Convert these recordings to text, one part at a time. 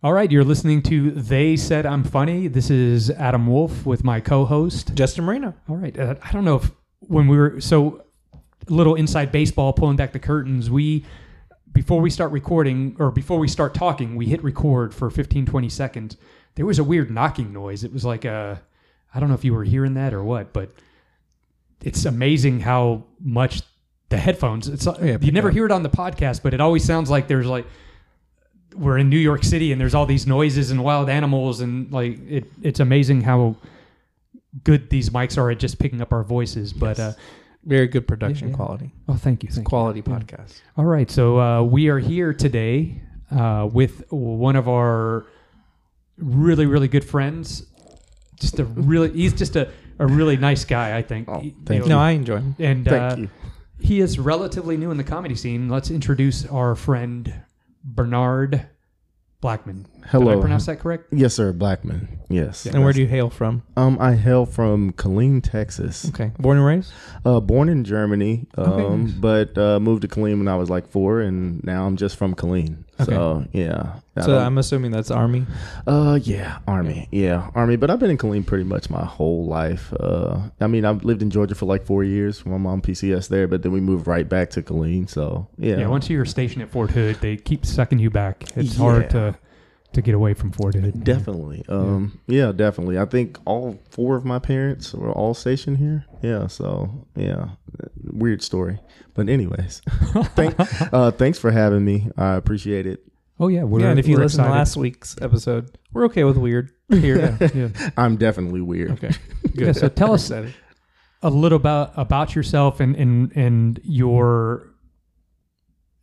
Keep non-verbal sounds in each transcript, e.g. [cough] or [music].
All right, you're listening to They Said I'm Funny. This is Adam Wolf with my co-host. Justin Marino. All right, uh, I don't know if when we were so a little inside baseball, pulling back the curtains, we before we start recording or before we start talking, we hit record for 15 20 seconds. There was a weird knocking noise. It was like a I don't know if you were hearing that or what, but it's amazing how much the headphones. It's you never hear it on the podcast, but it always sounds like there's like we're in New York City and there's all these noises and wild animals and like it. It's amazing how good these mics are at just picking up our voices. But uh, Very good production Yeah, yeah. quality. oh, thank you, thank you. Quality Yeah. podcast. All right, so uh, we are here today uh, with one of our really, really good friends. Just a really, he's just a, a really nice guy, I think. Oh, thank know, No, I enjoy him. and Thank uh, you. he is relatively new in the comedy scene. Let's introduce our friend Barnard Blackmon. Hello. Did Hello. I pronounce that correct? Yes, sir. Blackmon. Yes. And where do you hail from? Um, I hail from Killeen, Texas. Okay. Born and raised? Uh, born in Germany. Um, Okay, nice. but uh, moved to Killeen when I was like four, and now I'm just from Killeen. So yeah. I so I'm assuming that's Army. Uh, yeah, Army. Yeah, Army. But I've been in Killeen pretty much my whole life. Uh, I mean, I've lived in Georgia for like four years. My mom PCS there, but then we moved right back to Killeen. So yeah. Yeah. once you're stationed at Fort Hood, they keep sucking you back. It's hard to to get away from Fort Hood. Definitely. Um, yeah. definitely. I think all four of my parents were all stationed here. Yeah. So yeah, weird story. But anyways, [laughs] thank, [laughs] uh, thanks for having me. I appreciate it. Oh yeah, we're, yeah, and if you we're listen to last week's episode, we're okay with weird here. yeah, [laughs] yeah. I'm definitely weird. Okay. Yeah, so tell us Excited. a little about about yourself and and and your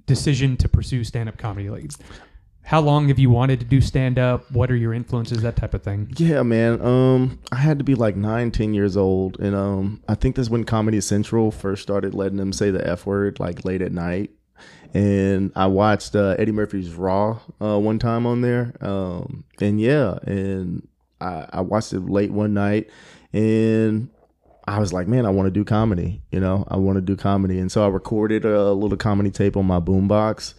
decision to pursue stand up comedy. Like, how long have you wanted to do stand up? What are your influences? That type of thing. Yeah, man. Um, I had to be like nine, ten years old, and um, I think that's when Comedy Central first started letting them say the f word like late at night. And I watched uh, Eddie Murphy's Raw uh, one time on there, um, and yeah, and I, I watched it late one night, and I was like, man, I want to do comedy. You know, I want to do comedy, and so I recorded a little comedy tape on my boombox,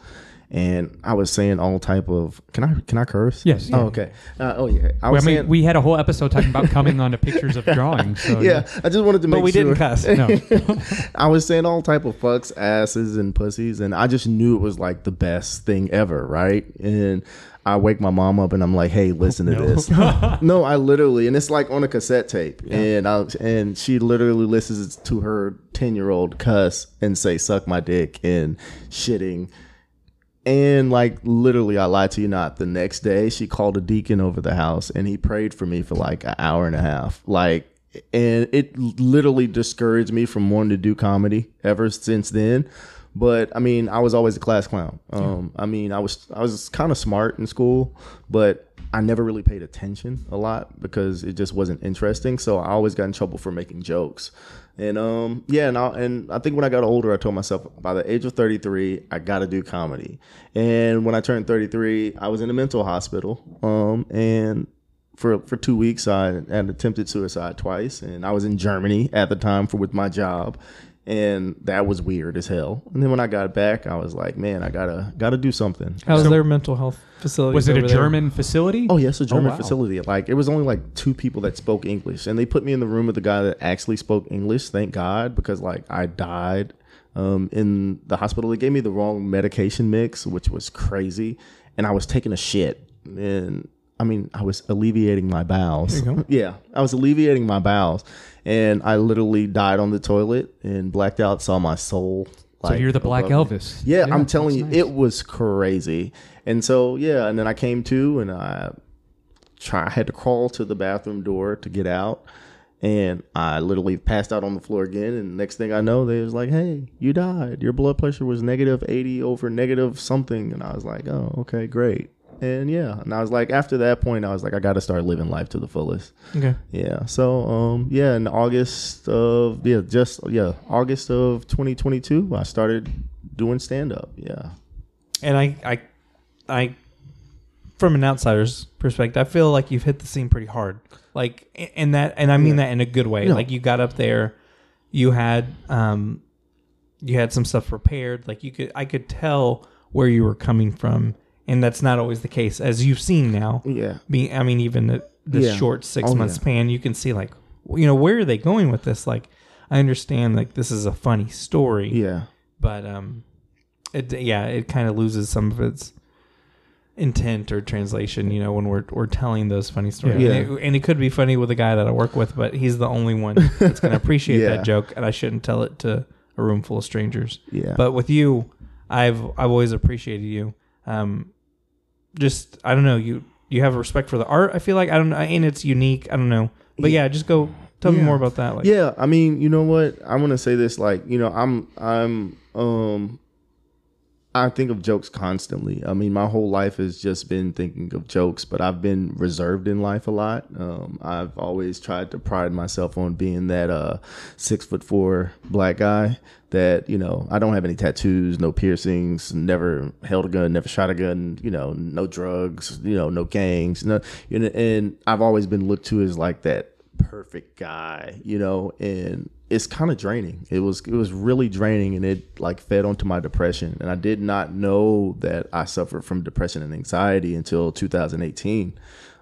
and I was saying all type of. Can I can I curse? Yes. Oh, okay. Uh, oh yeah. I Well, I mean, saying, we had a whole episode talking about coming onto pictures of [laughs] drawings. So yeah, I just wanted to make sure. But we sure. didn't cuss. No. [laughs] I was saying all type of fucks, asses, and pussies, and I just knew it was like the best thing ever, right? And I wake my mom up and I'm like, "Hey, listen to No. this." [laughs] no, I literally, and it's like on a cassette tape, and I and she literally listens to her ten year old cuss and say "suck my dick" and shitting. And like literally, I lied to you not. The next day, she called a deacon over the house, and he prayed for me for like an hour and a half. Like, and it literally discouraged me from wanting to do comedy ever since then. But I mean, I was always a class clown. Um, I mean, I was I was kind of smart in school, but I never really paid attention a lot because it just wasn't interesting. So I always got in trouble for making jokes. And um, yeah, and I, and I think when I got older, I told myself by the age of 33, I got to do comedy. And when I turned 33, I was in a mental hospital. Um, and for for two weeks, I had attempted suicide twice, and I was in Germany at the time for with my job, and that was weird as hell. And then when I got back, I was like, man, I gotta gotta do something. How's So- their mental health facility? Was it a German facility? Oh yes, a German wow. facility. Like it was only like two people that spoke English, and they put me in the room with the guy that actually spoke English. Thank God, because like I died um, in the hospital. They gave me the wrong medication mix, which was crazy, and I was taking a shit, and I mean I was alleviating my bowels. There you go. [laughs] yeah, I was alleviating my bowels, and I literally died on the toilet and blacked out. Saw my soul. so you're the Black. Elvis. Yeah, I'm telling you, nice. it was crazy. And so yeah, and then I came to and I try I had to crawl to the bathroom door to get out. And I literally passed out on the floor again. And next thing I know, they was like, "Hey, you died. Your blood pressure was negative eighty over negative something." And I was like, "Oh, okay, great." And yeah, and I was like, after that point, I was like, I got to start living life to the fullest. Okay. Yeah. So um yeah, in August of yeah, just yeah, August of 2022, I started doing stand up. Yeah. And I, I, I, from an outsider's perspective, I feel like you've hit the scene pretty hard. Like, and that, and I mean that in a good way. Yeah. Like you got up there, you had, um, you had some stuff prepared. Like you could, I could tell where you were coming from and that's not always the case, as you've seen now. Yeah. Being, I mean, even the, this Yeah. short six Oh, month yeah. span, you can see like, you know, where are they going with this? Like, I understand like this is a funny story, Yeah. but um, it yeah, it kind of loses some of its intent or translation. You know, when we're we're telling those funny stories, Yeah. And, it, and it could be funny with a guy that I work with, but he's the only one that's going [laughs] to appreciate Yeah. that joke, and I shouldn't tell it to a room full of strangers. Yeah. But with you, I've I've always appreciated you. Um, just I don't know you you have a respect for the art. I feel like I don't and it's unique. I don't know, but yeah, just go tell me more about that. Like, yeah, I mean, you know what? I'm gonna say this like, you know, I'm I'm um I think of jokes constantly. I mean, my whole life has just been thinking of jokes, but I've been reserved in life a lot. Um, I've always tried to pride myself on being that uh, six foot four black guy. That you know, I don't have any tattoos, no piercings, never held a gun, never shot a gun. You know, no drugs, you know, no gangs. No, and I've always been looked to as like that perfect guy, you know, and it's kind of draining. It was it was really draining and it like fed onto my depression. And I did not know that I suffered from depression and anxiety until 2018.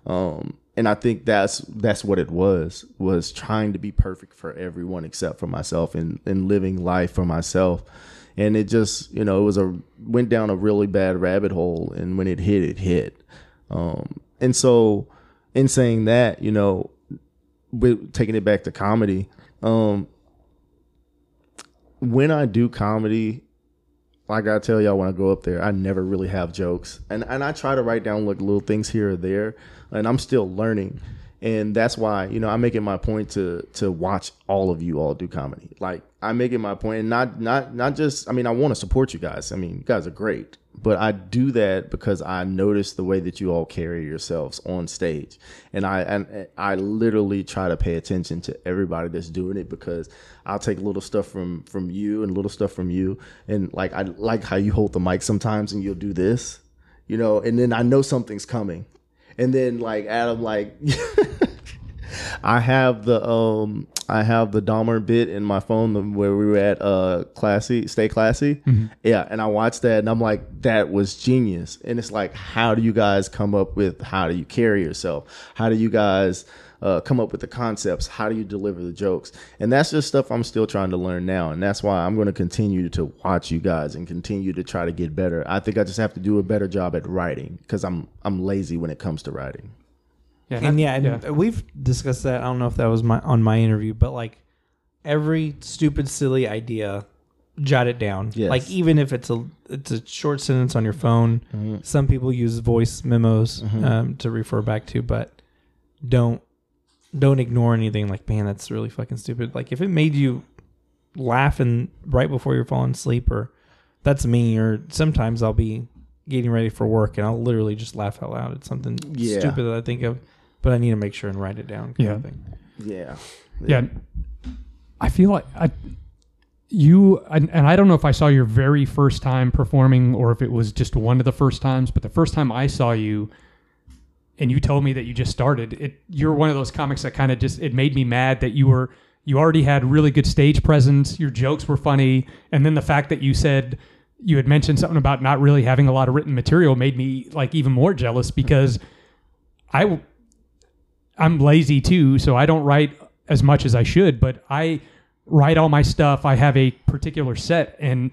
Um and I think that's that's what it was was trying to be perfect for everyone except for myself and and living life for myself. And it just, you know, it was a went down a really bad rabbit hole and when it hit it hit. Um and so in saying that, you know, with taking it back to comedy, um, when I do comedy, like I tell y'all when I go up there, I never really have jokes, and and I try to write down like little things here or there, and I'm still learning, and that's why you know I make it my point to to watch all of you all do comedy. Like I make it my point, and not not not just. I mean, I want to support you guys. I mean, you guys are great, but I do that because I notice the way that you all carry yourselves on stage, and I and I literally try to pay attention to everybody that's doing it because I'll take little stuff from from you and little stuff from you, and like I like how you hold the mic sometimes and you'll do this, you know, and then I know something's coming, and then like Adam like. [laughs] I have the um I have the Dahmer bit in my phone the- where we were at uh classy stay classy. Yeah and I watched that and I'm like that was genius. And it's like how do you guys come up with how do you carry yourself? How do you guys uh, come up with the concepts? How do you deliver the jokes? And that's just stuff I'm still trying to learn now and that's why I'm going to continue to watch you guys and continue to try to get better. I think I just have to do a better job at writing because I'm I'm lazy when it comes to writing Yeah, and that- yeah, and we've discussed that. I don't know if that was my on my interview, but like every stupid, silly idea, jot it down. Yes. Like even if it's a it's a short sentence on your phone. Some people use voice memos um, to refer back to, but don't don't ignore anything. Like man, that's really fucking stupid. Like if it made you laugh and right before you're falling asleep, or that's me. Or sometimes I'll be getting ready for work and I'll literally just laugh out loud at something Yeah. stupid that I think of, but I need to make sure and write it down. Kind Yeah. of thing. yeah yeah i feel like I, you and, and i don't know if i saw your very first time performing or if it was just one of the first times but the first time i saw you and you told me that you just started it you're one of those comics that kind of just it made me mad that you were you already had really good stage presence your jokes were funny and then the fact that you said you had mentioned something about not really having a lot of written material made me like even more jealous because i I'm lazy too, so I don't write as much as I should, but I write all my stuff. I have a particular set and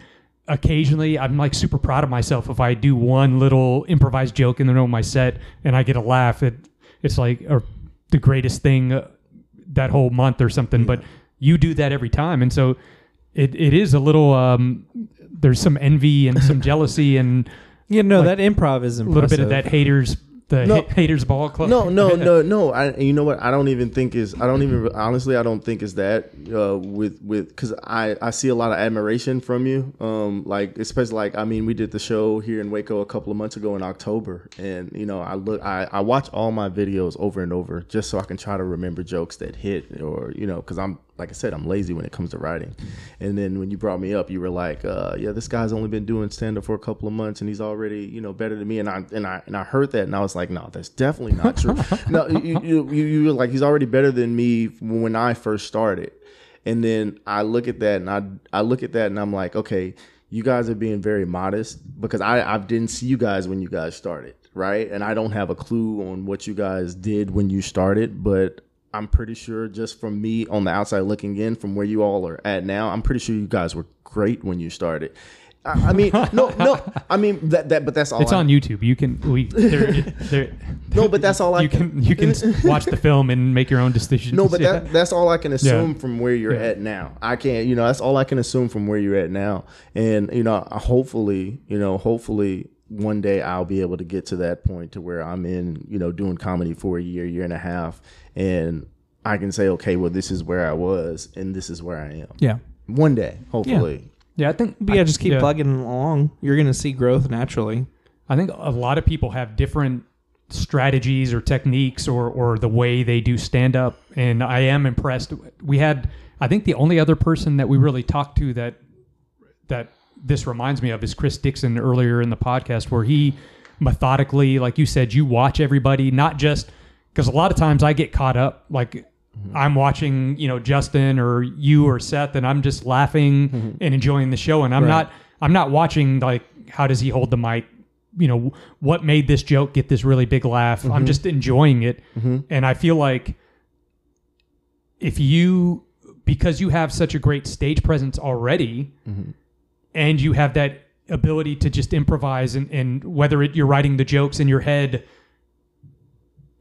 occasionally I'm like super proud of myself if I do one little improvised joke in the middle of my set and I get a laugh. It it's like or the greatest thing uh, that whole month or something, but you do that every time and so it, it is a little um there's some envy and some jealousy and Yeah, no, Like, that improv is a little bit of that haters the No. ha- haters ball club. No, no, [laughs] no, no. I, you know what? I don't even think is. I don't even honestly. I don't think is that uh, with with because I I see a lot of admiration from you. Um, like especially like I mean we did the show here in Waco a couple of months ago in October, and you know I look I I watch all my videos over and over just so I can try to remember jokes that hit or you know because I'm like I said I'm lazy when it comes to writing, and then when you brought me up, you were like, uh, yeah, this guy's only been doing stand up for a couple of months and he's already you know better than me, and I and I and I heard that and I was like, no, that's definitely not true. [laughs] no, you, you, you, you were like, he's already better than me when I first started. And then I look at that and I, I look at that and I'm like, okay, you guys are being very modest because I I didn't see you guys when you guys started, right? And I don't have a clue on what you guys did when you started, but I'm pretty sure just from me on the outside looking in from where you all are at now, I'm pretty sure you guys were great when you started. I I mean, no, no. I mean that, that, but that's all. It's I, on YouTube. You can we [laughs] there, there, No, but that's all I you can you can [laughs] watch the film and make your own decisions. No, but Yeah. that, that's all I can assume Yeah. from where you're Yeah. at now. I can't, you know, that's all I can assume from where you're at now. And, you know, hopefully, you know, hopefully one day I'll be able to get to that point to where I'm in, you know, doing comedy for a year, year and a half. And I can say, okay, well, this is where I was and this is where I am. Yeah. One day, hopefully. yeah, I think But yeah, just keep yeah. plugging along. You're gonna see growth naturally. I think a lot of people have different strategies or techniques or or the way they do stand up and I am impressed. We had I think the only other person that we really talked to that that this reminds me of is Chris Dixon earlier in the podcast where he methodically like you said you watch everybody not just because a lot of times I get caught up like mm-hmm. I'm watching, you know, Justin or you or Seth, and I'm just laughing mm-hmm. and enjoying the show. And I'm Right. not, I'm not watching like how does he hold the mic, you know, what made this joke get this really big laugh. I'm mm-hmm. just enjoying it, and I feel like if you, because you have such a great stage presence already, and you have that ability to just improvise, and, and whether it, you're writing the jokes in your head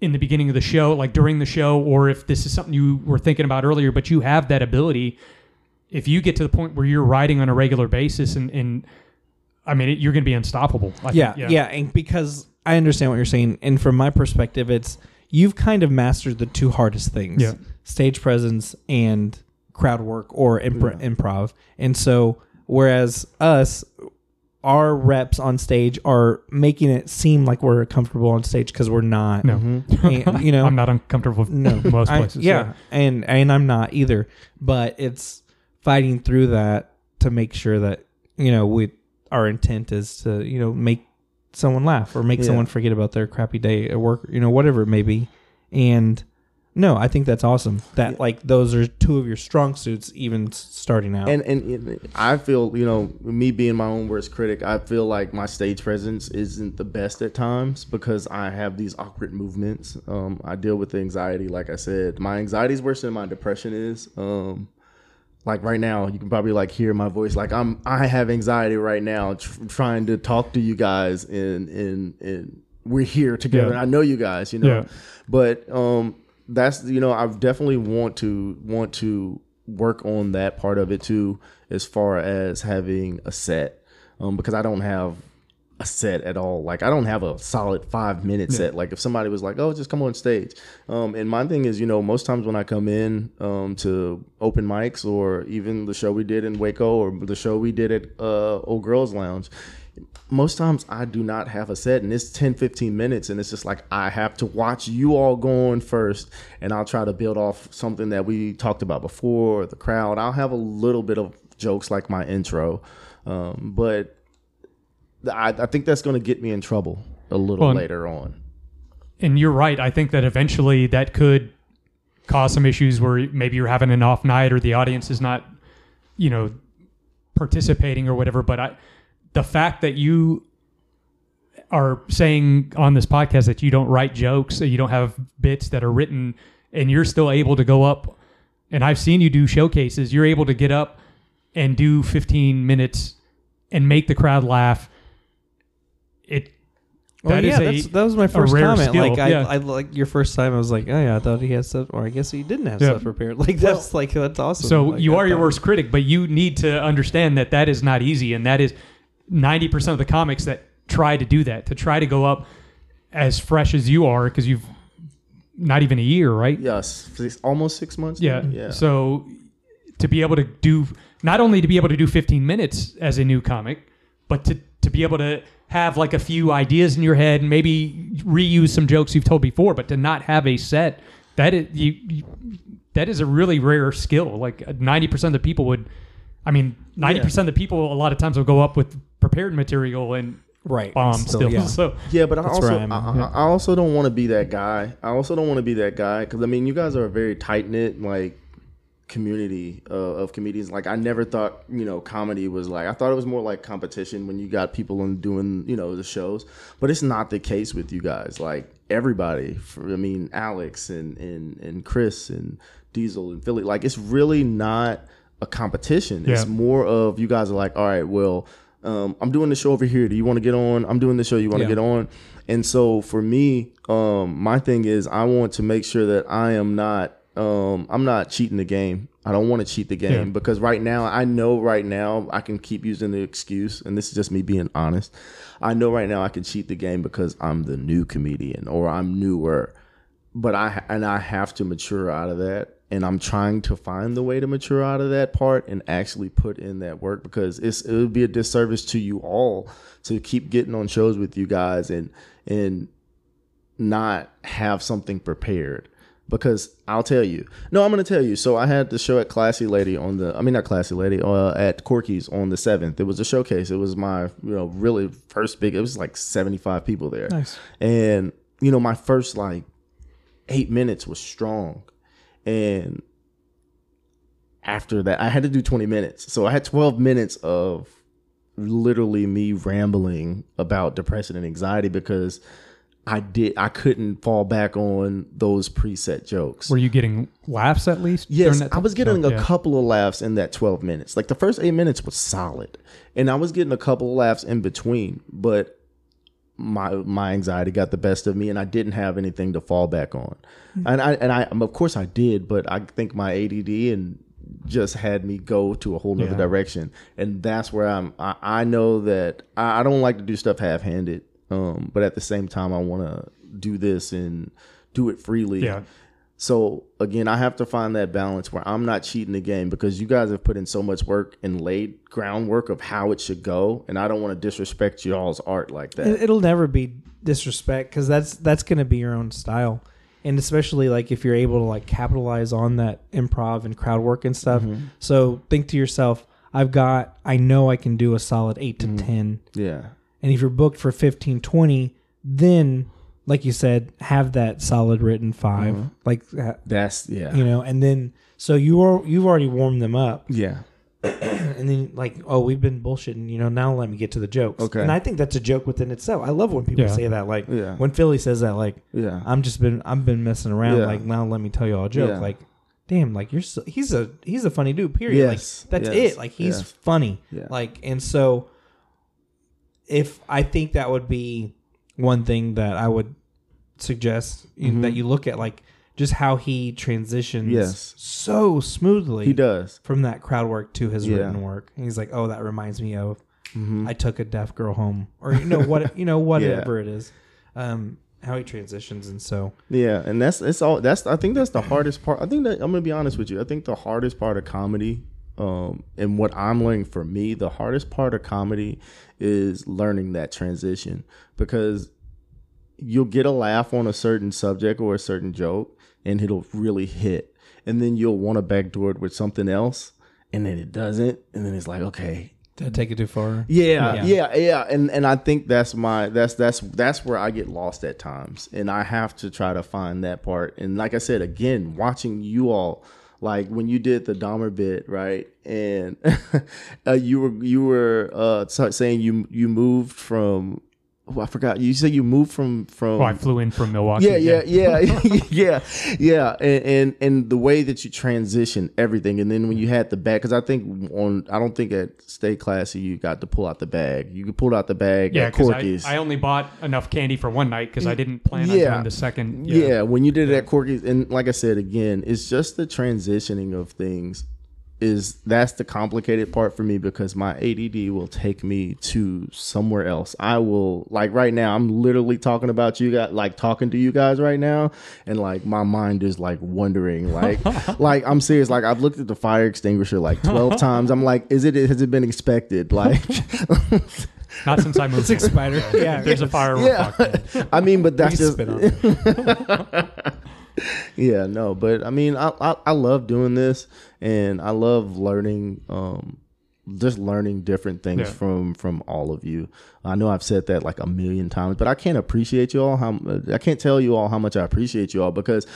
in the beginning of the show, like during the show, or if this is something you were thinking about earlier, but you have that ability. If you get to the point where you're writing on a regular basis, and, and I mean, it, you're going to be unstoppable. I Yeah, think. yeah, and because I understand what you're saying, and from my perspective, it's you've kind of mastered the two hardest things: Yeah. stage presence and crowd work or impro- improv. And so, whereas us, our reps on stage are making it seem like we're comfortable on stage because we're not. No, mm-hmm. [laughs] And, you know, I'm not uncomfortable No, most I- places. yeah, and and I'm not either. But it's fighting through that to make sure that you know we our intent is to you know make someone laugh or make Yeah. someone forget about their crappy day at work, you know, whatever it may be. And no, I think that's awesome. That like those are two of your strong suits, even starting out. And, and and I feel, you know, me being my own worst critic, I feel like my stage presence isn't the best at times because I have these awkward movements. Um, I deal with anxiety, like I said. My anxiety is worse than my depression is. Um, like right now, you can probably like hear my voice. Like I'm, I have anxiety right now, tr- trying to talk to you guys, and and and we're here together. Yeah. I know you guys, you know, Yeah. but um, that's you know, I definitely want to want to work on that part of it too, as far as having a set, um, because I don't have a set at all. Like I don't have a solid five minute set. Like if somebody was like, "Oh, just come on stage," um, and my thing is, you know, most times when I come in um, to open mics or even the show we did in Waco or the show we did at uh, Old Girls Lounge. Most times I do not have a set and it's 10, 15 minutes and it's just like I have to watch you all go on first and I'll try to build off something that we talked about before, the crowd. I'll have a little bit of jokes like my intro. Um, but I, I think that's going to get me in trouble a little Well, later on. and you're right. I think that eventually that could cause some issues where maybe you're having an off night or the audience is not, you know, participating or whatever. But I, the fact that you are saying on this podcast that you don't write jokes, that you don't have bits that are written, and you're still able to go up. And I've seen you do showcases. You're able to get up and do 15 minutes and make the crowd laugh. It Well, that is yeah, a- that's, that was my first comment. skill, Like I, yeah. I like your first time. I was like, oh yeah, I thought he had stuff, or I guess he didn't have Yeah. stuff prepared. [laughs] Like that's like that's awesome. So Like, you are your worst critic, but you need to understand that that is not easy, and that is ninety percent of the comics that try to do that to try to go up as fresh as you are because you've not even a year, right? Yes, six, almost six months. Yeah. yeah. So to be able to do not only to be able to do fifteen minutes as a new comic, but to to be able to have like a few ideas in your head and maybe reuse some jokes you've told before, but to not have a set that is you, you that is a really rare skill. Like ninety percent of the people would, I mean, ninety percent of the people a lot of times will go up with prepared material and right bomb Still, still. yeah. [laughs] So Yeah, but I also I'm- I, I I also don't want to be that guy. I also don't want to be that guy because I mean you guys are a very tight knit like community uh, of comedians. Like I never thought, you know, comedy was like I thought it was more like competition when you got people in doing, you know, the shows. But it's not the case with you guys. Like everybody, for, I mean, Alex and and and Chris and Diesel and Philly. Like it's really not a competition. It's more of you guys are like, all right, well, um, I'm doing the show over here. Do you want to get on? I'm doing the show. You want to Yeah. get on? And so for me, um, my thing is I want to make sure that I am not, um, I'm not cheating the game. I don't want to cheat the game Yeah. because right now I know right now I can keep using the excuse, and this is just me being honest. I know right now I can cheat the game because I'm the new comedian or I'm newer but I and I have to mature out of that, and I'm trying to find the way to mature out of that part and actually put in that work because it's it would be a disservice to you all to keep getting on shows with you guys and and not have something prepared. Because I'll tell you, no, I'm going to tell you. So I had the show at Classy Lady on the, I mean not Classy Lady, uh, at Corky's on the seventh. It was a showcase. It was my, you know, really first big. It was like 75 people there. Nice. And you know, my first like eight minutes was strong. And after that, I had to do 20 minutes. So I had 12 minutes of literally me rambling about depression and anxiety because I did I couldn't fall back on those preset jokes. Were you getting laughs at least? Yes, that I was getting Oh, a yeah. couple of laughs in that 12 minutes. Like the first eight minutes was solid. And I was getting a couple of laughs in between, but my my anxiety got the best of me and I didn't have anything to fall back on. And I and I of course I did, but I think my ADD and just had me go to a whole nother Yeah. direction. And that's where I'm I, I know that I, I don't like to do stuff half handed. Um, but at the same time I wanna do this and do it freely. Yeah. So again, I have to find that balance where I'm not cheating the game because you guys have put in so much work and laid groundwork of how it should go, and I don't want to disrespect y'all's art like that. It, it'll never be disrespect because that's that's going to be your own style, and especially like if you're able to like capitalize on that improv and crowd work and stuff. Mm-hmm. So think to yourself, I've got, I know I can do a solid eight Mm-hmm. to ten, yeah, and if you're booked for 15, 20, then like you said, have that solid written 5 Mm-hmm. like ha- that's yeah, you know, and then so you are you've already warmed them up, yeah, [clears throat] and then like oh we've been bullshitting you know now let me get to the jokes Okay. and i think that's a joke within itself i love when people Yeah. say that like Yeah. when philly says that like yeah. i'm just been i've been messing around Yeah. like now let me tell you all a joke Yeah. like damn like you're so, he's a he's a funny dude period Yes. like that's Yes. it like he's Yes. funny Yeah. like and so if i think that would be one thing that i would suggest Mhm. that you look at like just how he transitions Yes. so smoothly He does. from that crowd work to his Yeah. written work. And he's like, "Oh, that reminds me of Mhm. I took a deaf girl home, or you know what, you know [laughs] whatever it is." Um, how he transitions, and so Yeah, and that's it's all that's I think that's the hardest part. I think that I'm gonna be honest with you. I think the hardest part of comedy, um, and what I'm learning for me, the hardest part of comedy is learning that transition because you'll get a laugh on a certain subject or a certain joke, and it'll really hit, and then you'll want to backdoor it with something else, and then it doesn't, and then it's like okay, did I take it too far? yeah, Yeah. yeah, yeah, and and I think that's my that's that's that's where I get lost at times, and I have to try to find that part. And like I said again, watching you all, like when you did the Dahmer bit, right, and [laughs] uh, you were you were uh, saying you you moved from. Oh, I forgot. You said you moved from from. Oh, I flew in from Milwaukee. Yeah, yeah, yeah, yeah, [laughs] [laughs] yeah, and, and and the way that you transition everything, and then when you had the bag, because I think on, I don't think at Stay Classy you got to pull out the bag. You could pull out the bag Yeah, because Corky's. I, I only bought enough candy for one night because I didn't plan on Yeah. doing the second. yeah. when you did it at Corky's, and like I said again, it's just the transitioning of things. Is that's the complicated part for me because my ADD will take me to somewhere else. I will like right now. I'm literally talking about you guys, like talking to you guys right now, and like my mind is like wondering, like, [laughs] like I'm serious. Like I've looked at the fire extinguisher like twelve [laughs] times. I'm like, is it has it been expected? Like, [laughs] Not since I moved. Six here. spider. Yeah, If There's a fire. yeah. I mean, but that's We just spit on it. Yeah, no, but I mean, I, I I love doing this, and I love learning, um, just learning different things Yeah. from from all of you. I know I've said that like a million times, but I can't appreciate you all. How I can't tell you all how much I appreciate you all because,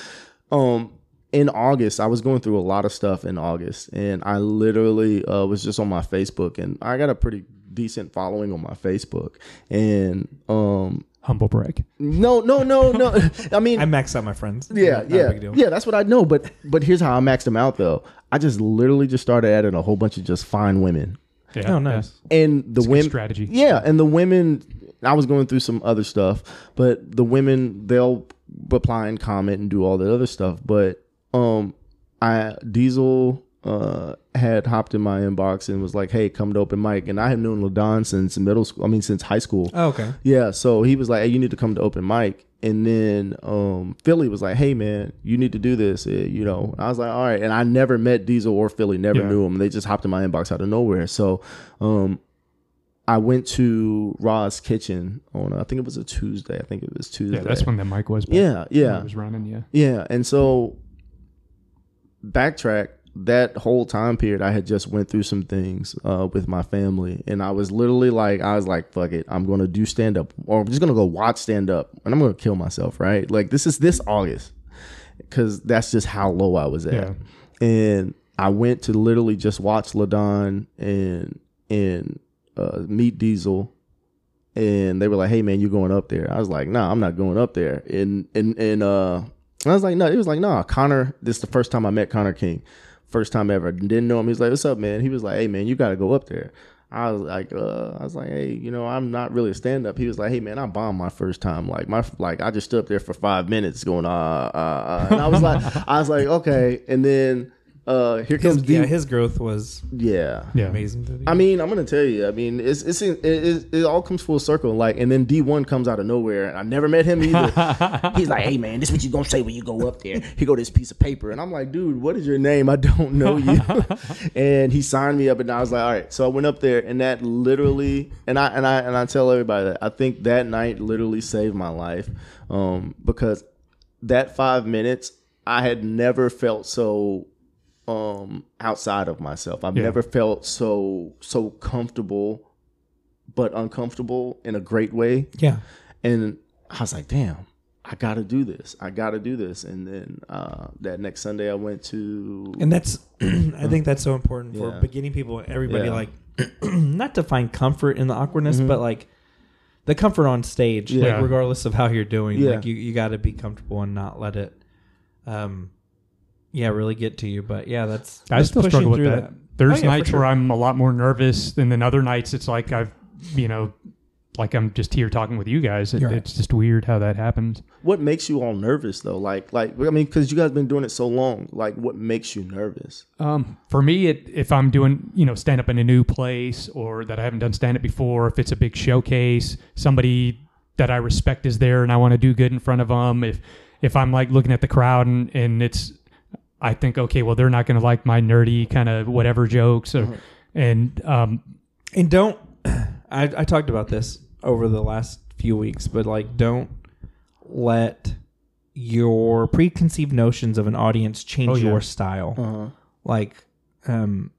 um, in August, I was going through a lot of stuff in August, and I literally uh, was just on my Facebook, and I got a pretty decent following on my Facebook, and um, Humble brag. no, no, no, no. [laughs] I mean, I maxed out my friends. yeah, Not a yeah, deal. yeah. That's what I know. But but here's how I maxed them out though. I just literally just started adding a whole bunch of just fine women, Yeah. Oh, nice. and the It's a good women strategy. Yeah, and the women. I was going through some other stuff, but the women they'll reply and comment and do all that other stuff. But um, I Diesel uh had hopped in my inbox and was like, "Hey, come to open mic," and I had known Ladon since middle school. I mean, since high school. Oh, okay. Yeah, so he was like, "Hey, you need to come to open mic." And then um, Philly was like, "Hey, man, you need to do this." eh, you know, I was like, "All right." And I never met Diesel or Philly, never Yeah. knew them. They just hopped in my inbox out of nowhere. So, um, I went to Ra's kitchen on I think it was a Tuesday. I think it was Tuesday. Yeah, that's when the mic was. Yeah, yeah. it was running. Yeah. Yeah, and so backtrack that whole time period I had just went through some things uh, with my family and I was literally like I was like fuck it I'm to do stand up or I'm just to go watch stand up and I'm to kill myself right like this is this August cuz that's just how low I was at Yeah. and I went to literally just watch Ladon and and uh, meet Diesel and they were like, "Hey man, you're going up there?" I was like, "Nah, I'm not going up there." And and and uh, I was like, "No," it was like, "Nah, Connor." This is the first time I met Connor King, first time ever. Didn't know him. He was like, "What's up, man?" He was like, "Hey man, you got to go up there." I was like, uh, I was like, hey, you know, I'm not really a stand up. He was like, hey man, I bombed my first time. Like my, like I just stood up there for five minutes going, uh, uh, uh. and I was like, I was like, okay. And then uh, here His, comes D. yeah, his growth was yeah, Yeah. amazing. through the I mean, I'm gonna tell you. I mean, it's it's it, it, it all comes full circle. Like, and then D1 comes out of nowhere, and I never met him either. [laughs] He's like, "Hey man, this what you gonna say when you go up there?" He go this piece of paper, and I'm like, "Dude, what is your name? I don't know you." [laughs] and he signed me up, and I was like, "All right." So I went up there, and that literally, and I and I and I tell everybody that I think that night literally saved my life, um, because that five minutes, I had never felt so um outside of myself. I've Yeah. never felt so so comfortable but uncomfortable in a great way. yeah. And I was like, damn, I gotta do this. I gotta do this. And then uh that next Sunday I went to And that's, [clears throat] I think that's so important for Yeah. beginning people, everybody, Yeah. like, [clears throat] not to find comfort in the awkwardness, but like the comfort on stage, Yeah. like, regardless of how you're doing. Like, you, you got to be comfortable and not let it, um, yeah, really get to you. But yeah, that's, I that's still struggle with through that. There's Oh, yeah, nights sure. where I'm a lot more nervous, and then other nights it's like I've, you know, like I'm just here talking with you guys. It, right. It's just weird how that happens. what makes you all nervous though? Like like I mean, because you guys been doing it so long. Like what makes you nervous? Um, for me, it, if I'm doing, you know, stand up in a new place or that I haven't done stand up before, if it's a big showcase, somebody that I respect is there and I want to do good in front of them. If if I'm like looking at the crowd and, and it's, I think, okay, well, they're not going to like my nerdy kind of whatever jokes or, and um, And don't [clears throat] I, I talked about this over the last few weeks, but like don't let your preconceived notions of an audience change Oh, yeah. your style. Uh-huh. Like um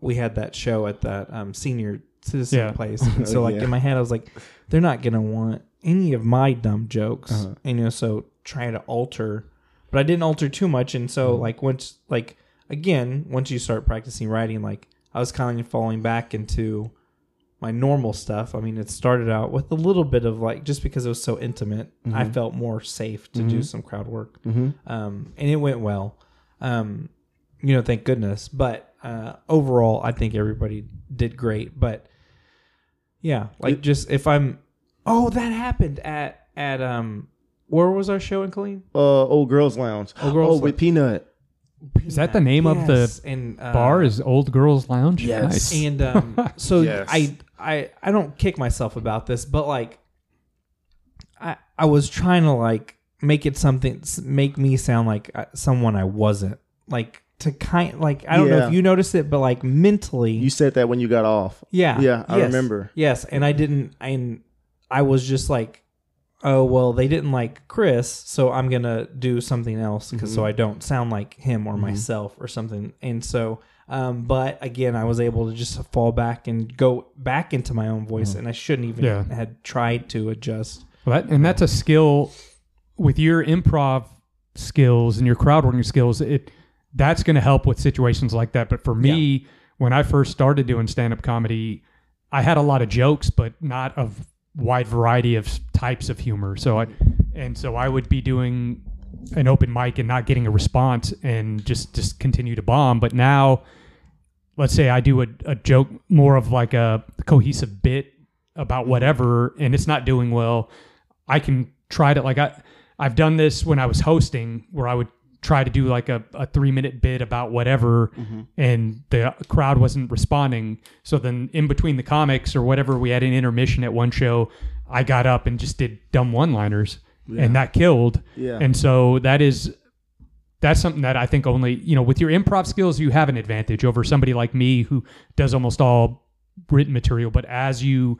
we had that show at that um senior citizen Yeah. place. And [laughs] so like Yeah. in my head I was like, they're not gonna want any of my dumb jokes. Uh-huh. And you know, so trying to alter but I didn't alter too much and so Mm-hmm. like once like again, once you start practicing writing, like I was kind of falling back into my normal stuff. I mean, it started out with a little bit of like just because it was so intimate, I felt more safe to do some crowd work, Mhm. um, and it went well. Um, you know, thank goodness. But uh, overall, I think everybody did great. But yeah, like just if I'm, oh, that happened at at um, where was our show in Killeen? Uh, old girls lounge. Old Girls oh, with Peanut. is that the name of the and, uh, bar? Is Old Girls Lounge? Yes. Nice. and um, [laughs] so Yes. I, I I don't kick myself about this, but like I I was trying to like make it something make me sound like uh, someone I wasn't like to kind like I don't know Yeah. if you noticed it, but like mentally, You said that when you got off. yeah, Yeah, I yes, remember. Yes, and I didn't, and I was just like, oh well, they didn't like Chris, so I'm gonna do something else because Mm-hmm. so I don't sound like him or myself or something. And so, um, but again, I was able to just fall back and go back into my own voice, and I shouldn't even Yeah. had tried to adjust. Well, that, and that's a skill with your improv skills and your crowd working skills, it that's going to help with situations like that. But for me, when I first started doing stand up comedy, I had a lot of jokes, but not of wide variety of types of humor. So I, and so I would be doing an open mic and not getting a response and just just continue to bomb. But now, let's say I do a, a joke more of like a cohesive bit about whatever, and it's not doing well. I can try to like I I've done this when I was hosting where I would try to do like a, a three minute bit about whatever mm-hmm. and the crowd wasn't responding. So then in between the comics or whatever we had an intermission at one show, I got up and just did dumb one liners and that killed. Yeah. And so that is that's something that I think only, you know, with your improv skills, you have an advantage over somebody like me who does almost all written material. But as you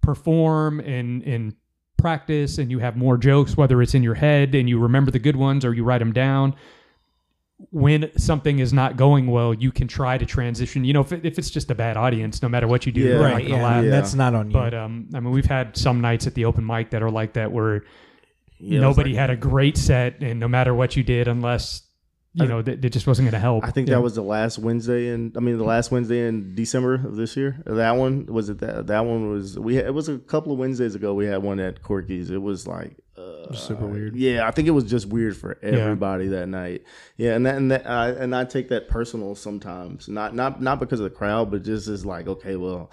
perform and, and practice and you have more jokes, whether it's in your head and you remember the good ones or you write them down, when something is not going well, you can try to transition. You know, if, it, if it's just a bad audience, no matter what you do, Yeah. they're not right. Yeah, laugh. Yeah. that's not on you. But um, I mean, we've had some nights at the open mic that are like that, where Yeah, nobody like- had a great set, and no matter what you did, unless you I- know, that it just wasn't going to help. I think Yeah. that was the last Wednesday in I mean the last Wednesday in December of this year. That one was it that that one was we had, it was a couple of Wednesdays ago we had one at Corky's. It was like uh, super weird. Yeah, I think it was just weird for everybody that night. Yeah, and that and that I, and I take that personal sometimes. Not not not because of the crowd, but just as like okay, well,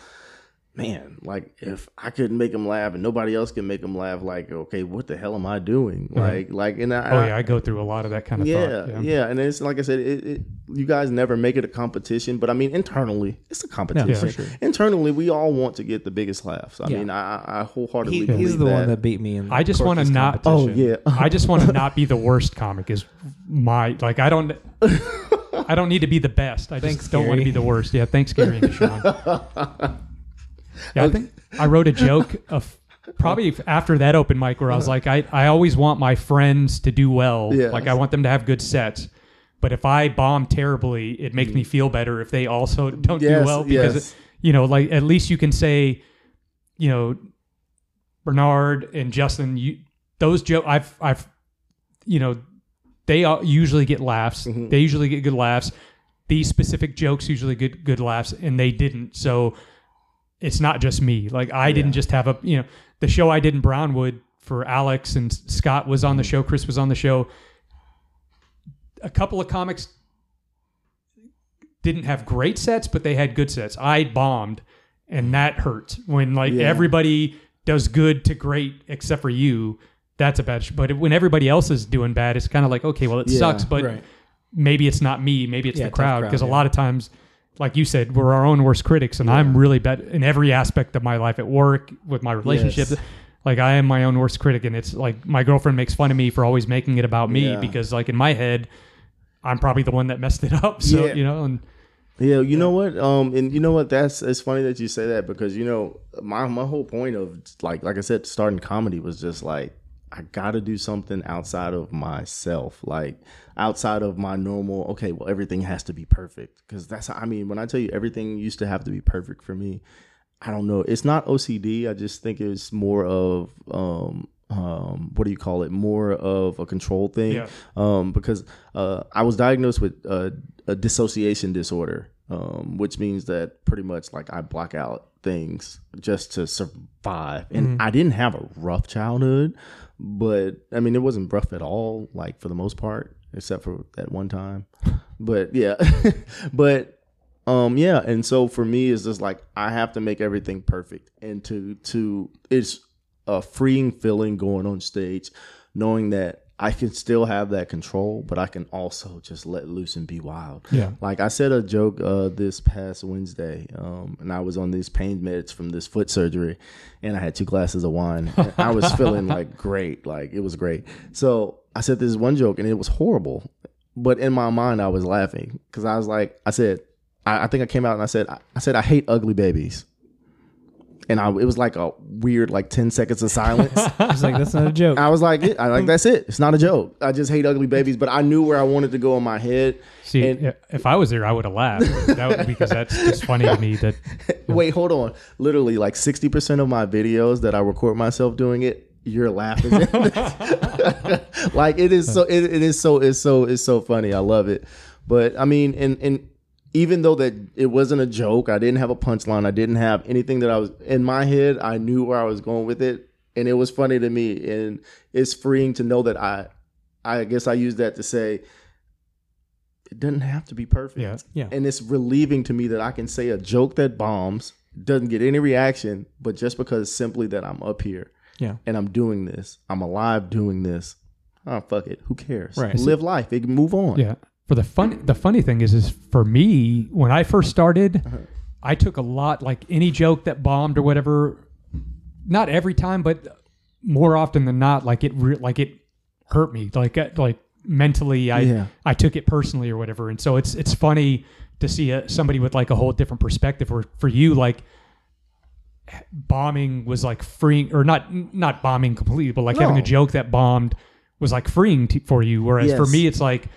man, like if I couldn't make them laugh and nobody else can make them laugh, like okay, what the hell am I doing? Mm-hmm. Like like and I, oh yeah, I go through a lot of that kind of yeah, thought. yeah, and it's like I said, it, it, you guys never make it a competition, but I mean internally, it's a competition. for sure. Internally, we all want to get the biggest laughs. I Yeah. mean, I, I- I wholeheartedly He, believe he's the that. one that beat me in. I just want to not. Oh yeah, [laughs] I just want to not be the worst comic. Is my like I don't. [laughs] I don't need to be the best. I just don't want to be the worst. Yeah, thanks, Gary and Sean. [laughs] Yeah, I think I wrote a joke [laughs] of probably after that open mic where I was like, I, I always want my friends to do well. Like I want them to have good sets. But if I bomb terribly, it makes me feel better if they also [laughs] don't Yes, do well because yes. you know, like at least you can say, you know, Barnard and Justin, you those joke I've I've you know, they all usually get laughs. Mm-hmm. They usually get good laughs. These specific jokes usually get good laughs, and they didn't. So it's not just me. Like I didn't just have a you know the show I did in Brownwood for Alex and Scott was on the mm-hmm. show. Chris was on the show. A couple of comics didn't have great sets, but they had good sets. I bombed, and that hurt when like Yeah. everybody does good to great except for you. That's a bad. Sh- but when everybody else is doing bad, it's kind of like okay, well it Yeah, sucks, but right. maybe it's not me. Maybe it's Yeah, the crowd, because a lot of times. Like you said, we're our own worst critics, and I'm really bad in every aspect of my life at work, with my relationships. Yes. Like I am my own worst critic, and it's like my girlfriend makes fun of me for always making it about me Yeah. because, like in my head, I'm probably the one that messed it up. [laughs] So Yeah. you know, and Yeah, you know what? Um, and you know what? That's it's funny that you say that because you know my my whole point of like like I said, starting comedy was just like I got to do something outside of myself, like outside of my normal. Okay, well everything has to be perfect because that's I mean when I tell you everything used to have to be perfect for me. I don't know. It's not OCD. I just think it's more of um um what do you call it? More of a control thing. Yeah. Um because uh I was diagnosed with uh, a dissociation disorder, um which means that pretty much like I block out things just to survive. And I didn't have a rough childhood, but I mean it wasn't rough at all like for the most part except for that one time. But yeah. [laughs] but um yeah, and so for me it's just like I have to make everything perfect and to to it's a freeing feeling going on stage knowing that I can still have that control, but I can also just let loose and be wild. Yeah. Like I said a joke uh, this past Wednesday, um, and I was on these pain meds from this foot surgery, and I had two glasses of wine. I was [laughs] feeling like great, like it was great. So I said this one joke, and it was horrible, but in my mind I was laughing because I was like, I said, I, I think I came out and I said, I, I said I hate ugly babies. And I, it was like a weird, like ten seconds of silence. [laughs] I was like, that's not a joke. I was like, I like that's it. It's not a joke. I just hate ugly babies, but I knew where I wanted to go in my head. see, And- if I was there, I would have laughed. That would, because that's just funny to me. That [laughs] Wait, hold on. Literally, like sixty percent of my videos that I record myself doing it, you're laughing. [laughs] like it is so it, it is so it's so it's so funny. I love it. But I mean, and and even though that it wasn't a joke, I didn't have a punchline. I didn't have anything that I was in my head. I knew where I was going with it, and it was funny to me. And it's freeing to know that I, I guess I use that to say it doesn't have to be perfect. Yeah. Yeah. And it's relieving to me that I can say a joke that bombs doesn't get any reaction, but just because simply that I'm up here Yeah. and I'm doing this, I'm alive doing this. Oh fuck it, who cares? Right. Live life. It can move on. Yeah. For the fun, the funny thing is, is for me when I first started, Uh-huh. I took a lot like any joke that bombed or whatever. Not every time, but more often than not, like it, re- like it hurt me, like uh, like mentally, I Yeah. I took it personally or whatever. And so it's it's funny to see a, somebody with like a whole different perspective. Or for you, like bombing was like freeing, or not not bombing completely, but like having a joke that bombed was like freeing to, for you. Whereas for me, it's like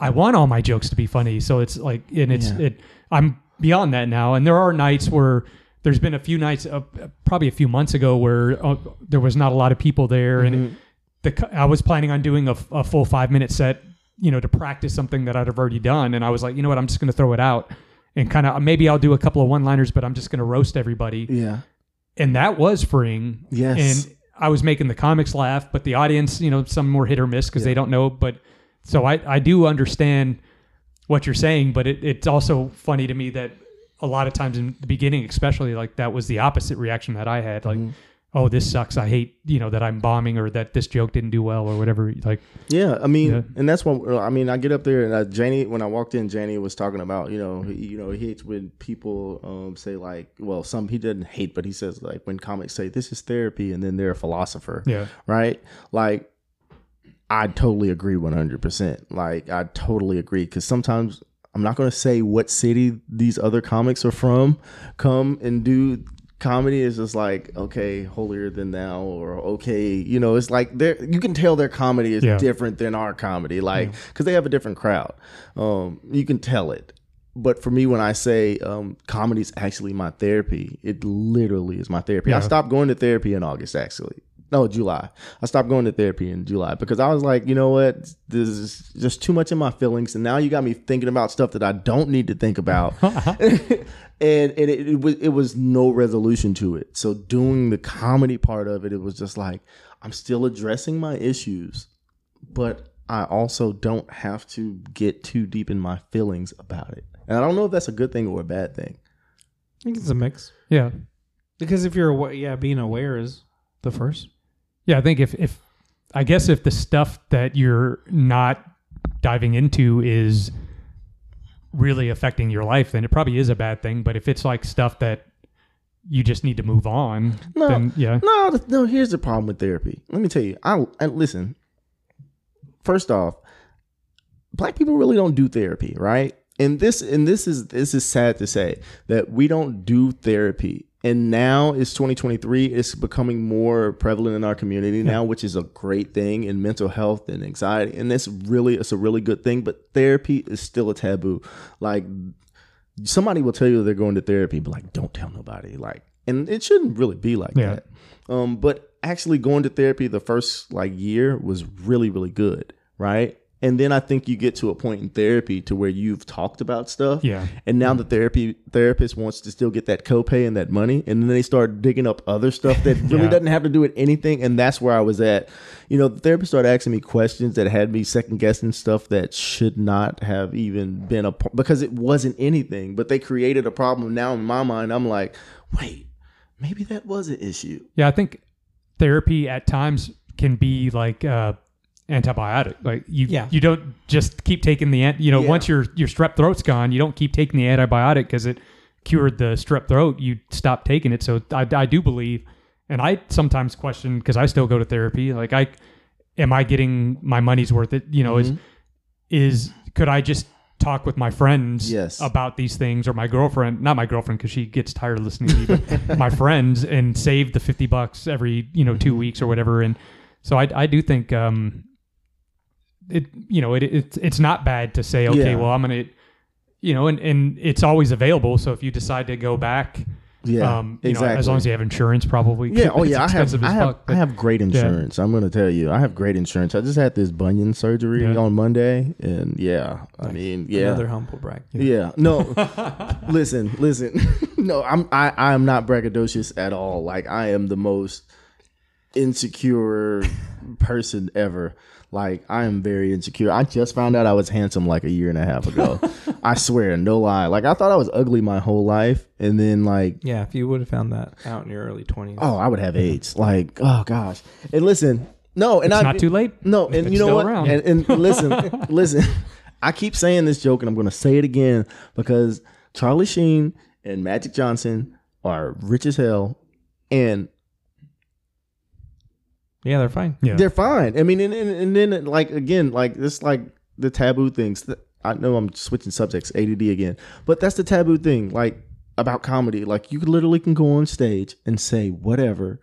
I want all my jokes to be funny. So it's like, and it's Yeah. it. I'm beyond that now, and there are nights where. There's been a few nights, uh, probably a few months ago, where uh, there was not a lot of people there, Mm-hmm. and the I was planning on doing a, a full five minute set, you know, to practice something that I'd have already done, and I was like, you know what, I'm just going to throw it out, and kind of maybe I'll do a couple of one liners, but I'm just going to roast everybody, Yeah. and that was freeing. Yes. and I was making the comics laugh, but the audience, you know, some more hit or miss because they don't know. But so I I do understand what you're saying, but it, it's also funny to me that a lot of times in the beginning, especially like that was the opposite reaction that I had, like. Mm-hmm. Oh, this sucks. I hate, you know, that I'm bombing or that this joke didn't do well or whatever. Like, Yeah, I mean, Yeah. and that's what I mean. I get up there and uh, Janie, when I walked in, Janie was talking about, you know, he, you know, he hates when people um, say like, well, some he doesn't hate, but he says like when comics say this is therapy, and then they're a philosopher, yeah, right? Like, I totally agree one hundred percent. Like, I totally agree because sometimes I'm not going to say what city these other comics are from. Come and do comedy is just like okay, holier than thou, or okay, you know, it's like they're you can tell their comedy is Yeah. different than our comedy, like because they have a different crowd. Um, you can tell it. But for me, when I say um, comedy is actually my therapy, it literally is my therapy. I stopped going to therapy in August, actually. No, July. I stopped going to therapy in July because I was like, you know what? This is just too much in my feelings. And now you got me thinking about stuff that I don't need to think about. [laughs] Uh-huh. [laughs] and and it, it was it was no resolution to it. So doing the comedy part of it, it was just like I'm still addressing my issues, but I also don't have to get too deep in my feelings about it. And I don't know if that's a good thing or a bad thing. I think it's a mix. yeah, Because if you're aware, yeah, being aware is the first. Yeah. I think if if I guess if the stuff that you're not diving into is really affecting your life, then it probably is a bad thing. But if it's like stuff that you just need to move on, No. then yeah, No, no. Here's the problem with therapy. Let me tell you. I, I listen. First off, black people really don't do therapy, right? And this and this is this is sad to say that we don't do therapy. And now it's 2023. It's becoming more prevalent in our community now, which is a great thing in mental health and anxiety. And it's really it's a really good thing. But therapy is still a taboo. Like somebody will tell you they're going to therapy, but like, don't tell nobody. Like, and it shouldn't really be like Yeah. that. Um, but actually going to therapy the first like year was really, really good, right? And then I think you get to a point in therapy to where you've talked about stuff. Yeah. And now the therapy therapist wants to still get that copay and that money. And then they start digging up other stuff that [laughs] really Yeah. doesn't have to do with anything. And that's where I was at. You know, the therapist started asking me questions that had me second guessing stuff that should not have even been a because it wasn't anything. But they created a problem. Now in my mind, I'm like, wait, maybe that was an issue. yeah. I think therapy at times can be like uh, antibiotic. Like you, Yeah. you don't just keep taking the ant. You know, Yeah. once your your strep throat's gone, you don't keep taking the antibiotic because it cured the strep throat. You stop taking it. So I, I do believe, and I sometimes question because I still go to therapy. Like I, am I getting my money's worth? It you know is is could I just talk with my friends Yes. about these things or my girlfriend not my girlfriend because she gets tired of listening to me but [laughs] my friends and save the 50 bucks every you know two weeks or whatever and so i, I do think um it you know it, it's it's not bad to say okay Yeah. well i'm gonna you know and, and it's always available so if you decide to go back Yeah, um, you know, exactly. as long as you have insurance, probably. Yeah. [laughs] Oh yeah. I have. I have. fuck, I have great insurance. I'm gonna tell you. I have great insurance. I just had this bunion surgery Yeah. on Monday, and yeah. I mean, yeah. Another humble brag. Yeah. No. [laughs] listen. Listen. [laughs] no. I'm. I. I am not braggadocious at all. Like I am the most insecure person ever. Like I am very insecure. I just found out I was handsome like a year and a half ago. [laughs] I swear, no lie. Like I thought I was ugly my whole life, and then like Yeah, if you would have found that out in your early twenties. Oh, I would have AIDS. Like, oh gosh. And listen, no, and It's I not too late. No, and you know what? around. And, and listen, [laughs] listen. I keep saying this joke, and I'm going to say it again because Charlie Sheen and Magic Johnson are rich as hell, and Yeah, they're fine. Yeah. they're fine. I mean, and, and, and then like again, like this, like the taboo things. I know I'm switching subjects, ADD again, but that's the taboo thing, like about comedy. Like you literally can go on stage and say whatever,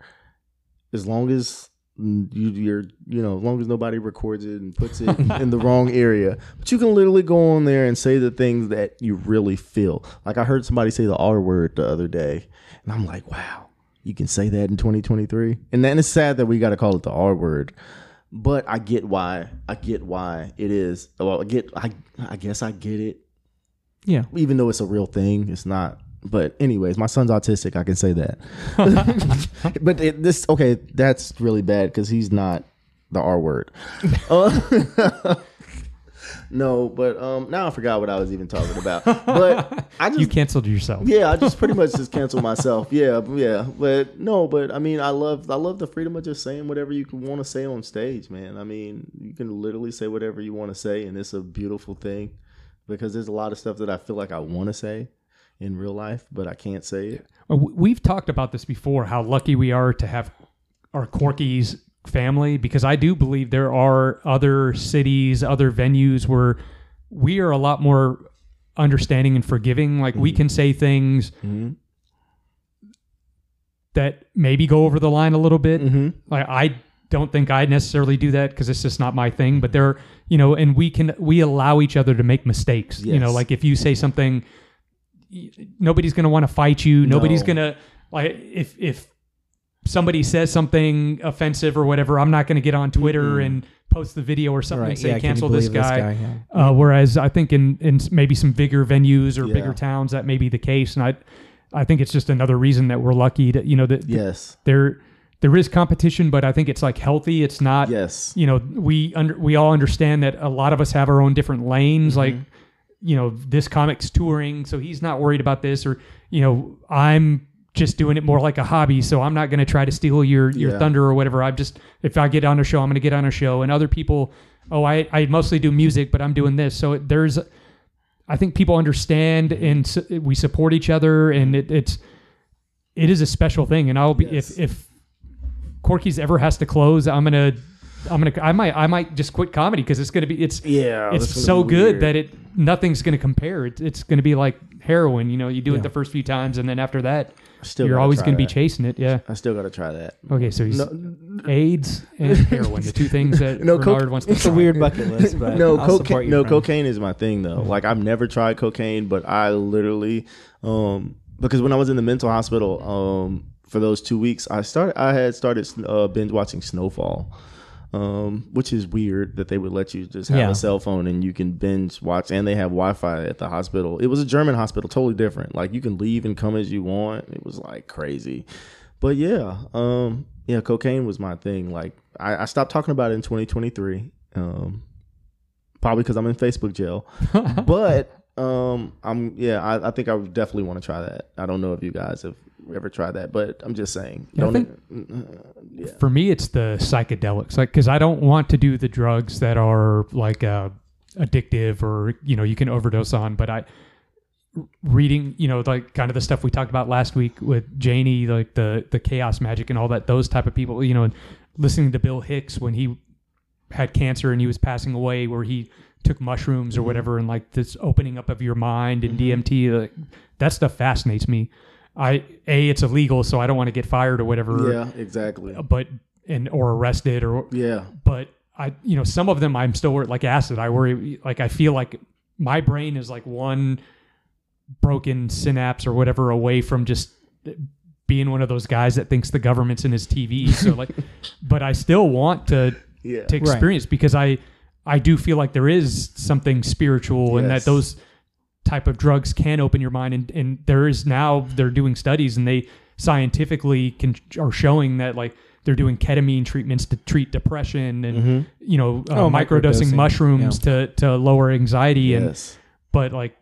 as long as you, you're, you know, as long as nobody records it and puts it [laughs] in the wrong area. But you can literally go on there and say the things that you really feel. Like I heard somebody say the R word the other day, and I'm like, wow you can say that in 2023 and then it's sad that we got to call it the r word but i get why i get why it is well i get i i guess i get it. Yeah. even though it's a real thing it's not but anyways my son's autistic i can say that. [laughs] But it, this okay that's really bad because he's not the r word. Uh, [laughs] no but um now i forgot what i was even talking about but [laughs] i just You canceled yourself. yeah, I just pretty much just [laughs] canceled myself. Yeah, yeah, but no, but I mean, I love I love the freedom of just saying whatever you want to say on stage, man. I mean, you can literally say whatever you want to say, and it's a beautiful thing because there's a lot of stuff that I feel like I want to say in real life, but I can't say it. Uh, We've talked about this before. How lucky we are to have our Corky's family, because I do believe there are other cities, other venues where we are a lot more understanding and forgiving. Like we can say things Mm-hmm. that maybe go over the line a little bit. Mm-hmm. Like I don't think I necessarily do that because it's just not my thing. But there, you know, and we can we allow each other to make mistakes. You know, like if you say something, nobody's going to want to fight you. Nobody's going to like if if somebody says something offensive or whatever. I'm not going to get on Twitter and post the video or something and say Yeah, can you cancel this guy. Yeah. Uh, whereas I think in in maybe some bigger venues or Yeah. bigger towns that may be the case, and I I think it's just another reason that we're lucky that you know that Yes, there there is competition, but I think it's like healthy. It's not yes, you know we under we all understand that a lot of us have our own different lanes. Mm-hmm. Like you know this comic's touring, so he's not worried about this, or you know I'm just doing it more like a hobby, so I'm not going to try to steal your your Yeah. thunder or whatever. I'm just if I get on a show, I'm going to get on a show, and other people, oh I I mostly do music, but I'm doing this. So there's I think people understand and su- we support each other, and it, it's it is a special thing. And I'll be Yes. if if Corky's ever has to close, I'm gonna I'm gonna I might I might just quit comedy because it's gonna be it's yeah. it's so good that it nothing's gonna compare. It, it's gonna be like heroin. You know, you do Yeah. it the first few times, and then after that, Still you're always gonna be chasing it. Yeah. I still got to try that. Okay, so he's No, AIDS and [laughs] heroin, the two things that [laughs] No, coke- Bernard wants to It's a weird bucket list, but no, I'll cocaine. you, No, friend. cocaine is my thing though. Like I've never tried cocaine, but I literally, um, because when I was in the mental hospital, um, for those two weeks, I started. I had started uh, binge watching Snowfall, um, which is weird that they would let you just have Yeah. a cell phone and you can binge watch, and they have Wi-Fi at the hospital. It was a German hospital, totally different. Like you can leave and come as you want. It was like crazy, but yeah, um, yeah, cocaine was my thing. Like I, I stopped talking about it in 2023. Um, probably because I'm in Facebook jail. [laughs] but um, I'm yeah, I, I think I would definitely want to try that. I don't know if you guys have ever tried that, but I'm just saying. Yeah, I don't yeah. For me, it's the psychedelics, like because I don't want to do the drugs that are like uh, addictive or you know you can overdose on. But I reading, you know, like kind of the stuff we talked about last week with Janie, like the the chaos magic and all that. Those type of people, you know, and listening to Bill Hicks when he had cancer and he was passing away, where he took mushrooms or mm-hmm. whatever, and like this opening up of your mind and mm-hmm. DMT, like, that stuff fascinates me. I a it's illegal, so I don't want to get fired or whatever Yeah, exactly. Uh, but and or arrested or Yeah. but I you know some of them I'm still like acid I worry like I feel like my brain is like one broken synapse or whatever away from just uh, being one of those guys that thinks the government's in his TV. So like, [laughs] but I still want to Yeah. to experience because I I do feel like there is something spiritual and that those type of drugs can open your mind. And, and there is now they're doing studies and they scientifically can are showing that like they're doing ketamine treatments to treat depression and you know uh, Oh, microdosing microdosing, mushrooms to to lower anxiety and Yes. but like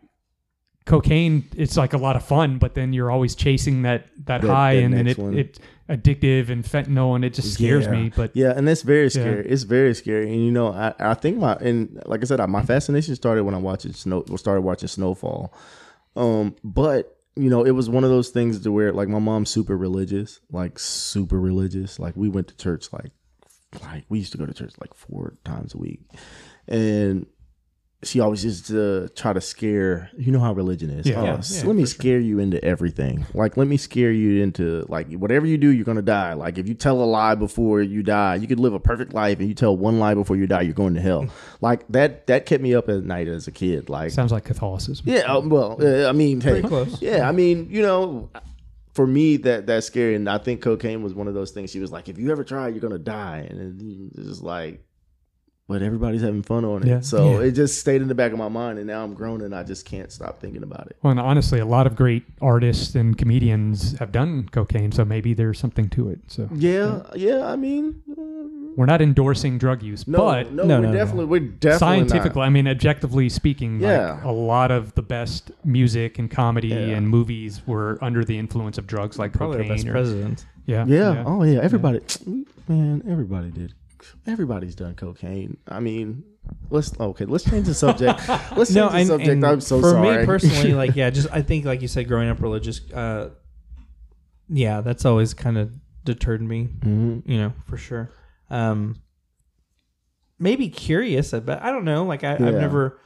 cocaine it's like a lot of fun but then you're always chasing that that, That- high that and, then it one. it addictive and fentanyl and it just scares Yeah. me but Yeah, and it's very scary. It's very scary. And you know, I, I think my and like I said, my fascination started when I watched snow started watching Snowfall. Um, but you know, it was one of those things to where like my mom's super religious, like super religious. Like we went to church like like we used to go to church like four times a week. And she always used to try to scare you know how religion is. Yeah. Oh, Yeah, yeah, let me for sure. scare you into everything. Like let me scare you into like whatever you do, you're gonna die. Like if you tell a lie before you die, you could live a perfect life and you tell one lie before you die, you're going to hell. [laughs] like that that kept me up at night as a kid. Like sounds like catholicism yeah, uh, well, uh, I mean, hey, Pretty close. yeah, I mean, you know, for me that that's scary, and I think cocaine was one of those things. She was like, if you ever try, you're gonna die, and it's just like, but everybody's having fun on it, Yeah. so Yeah. it just stayed in the back of my mind, and now I'm grown, and I just can't stop thinking about it. Well, and honestly, a lot of great artists and comedians have done cocaine, so maybe there's something to it. So Yeah, yeah, I mean, uh, we're not endorsing drug use, no, but no, No, we're no, no. definitely, we're definitely scientifically, not. I mean, objectively speaking, Yeah. like a lot of the best music and comedy Yeah. and movies were under the influence of drugs like Probably our cocaine. best or- presidents. yeah, Yeah. Oh yeah. Everybody. Man, everybody did. Everybody's done cocaine. I mean, let's okay. Let's change the subject. [laughs] Let's change the and, subject. and I'm so for sorry. me personally, like [laughs] yeah, just I think like you said, growing up religious, uh, yeah, that's always kind of deterred me. Mhm. You know, for sure. Um, maybe curious, but I don't know. Like I, I've never.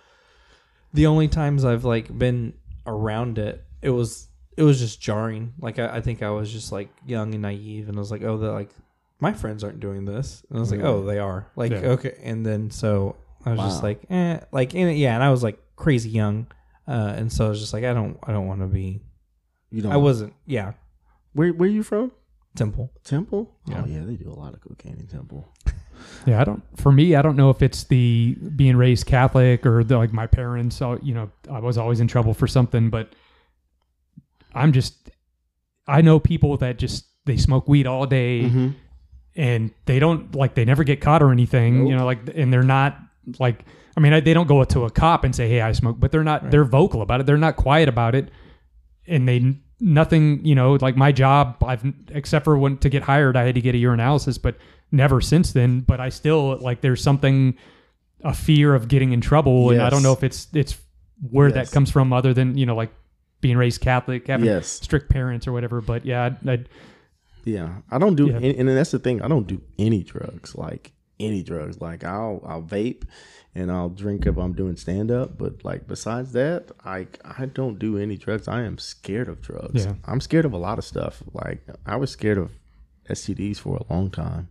The only times I've like been around it, it was it was just jarring. Like I, I think I was just like young and naive, and I was like, oh, the like my friends aren't doing this, and I was like, Really? oh, they are. Like Yeah. okay, and then so I was just Wow. like, eh, like and yeah, and I was like crazy young, uh, and so I was just like, I don't, I don't want to be. You don't. I wasn't. Yeah, Where Where are you from? Temple. Temple. Yeah. Oh yeah, they do a lot of cocaine in Temple. [laughs] Yeah, I don't. For me, I don't know if it's the being raised Catholic or the, like my parents. uh, You know, I was always in trouble for something, but I'm just. I know people that just they smoke weed all day Mhm. And they don't like they never get caught or anything. You know, like and they're not like. I mean, they don't go to a cop and say, "Hey, I smoke," but they're not. They're vocal about it. They're not quiet about it, and they nothing. You know, like my job. I've except for when to get hired, I had to get a urinalysis, but never since then. But I still like. There's something a fear of getting in trouble, and I don't know if it's it's where Yes. that comes from, other than you know, like being raised Catholic, having Yes. strict parents or whatever. But yeah, I, I, Yeah, I don't do, Yeah. any, and that's the thing. I don't do any drugs, like any drugs. Like I'll I'll vape and I'll drink if I'm doing stand up, but like besides that, I I don't do any drugs. I am scared of drugs. Yeah. I'm scared of a lot of stuff. Like I was scared of STDs for a long time.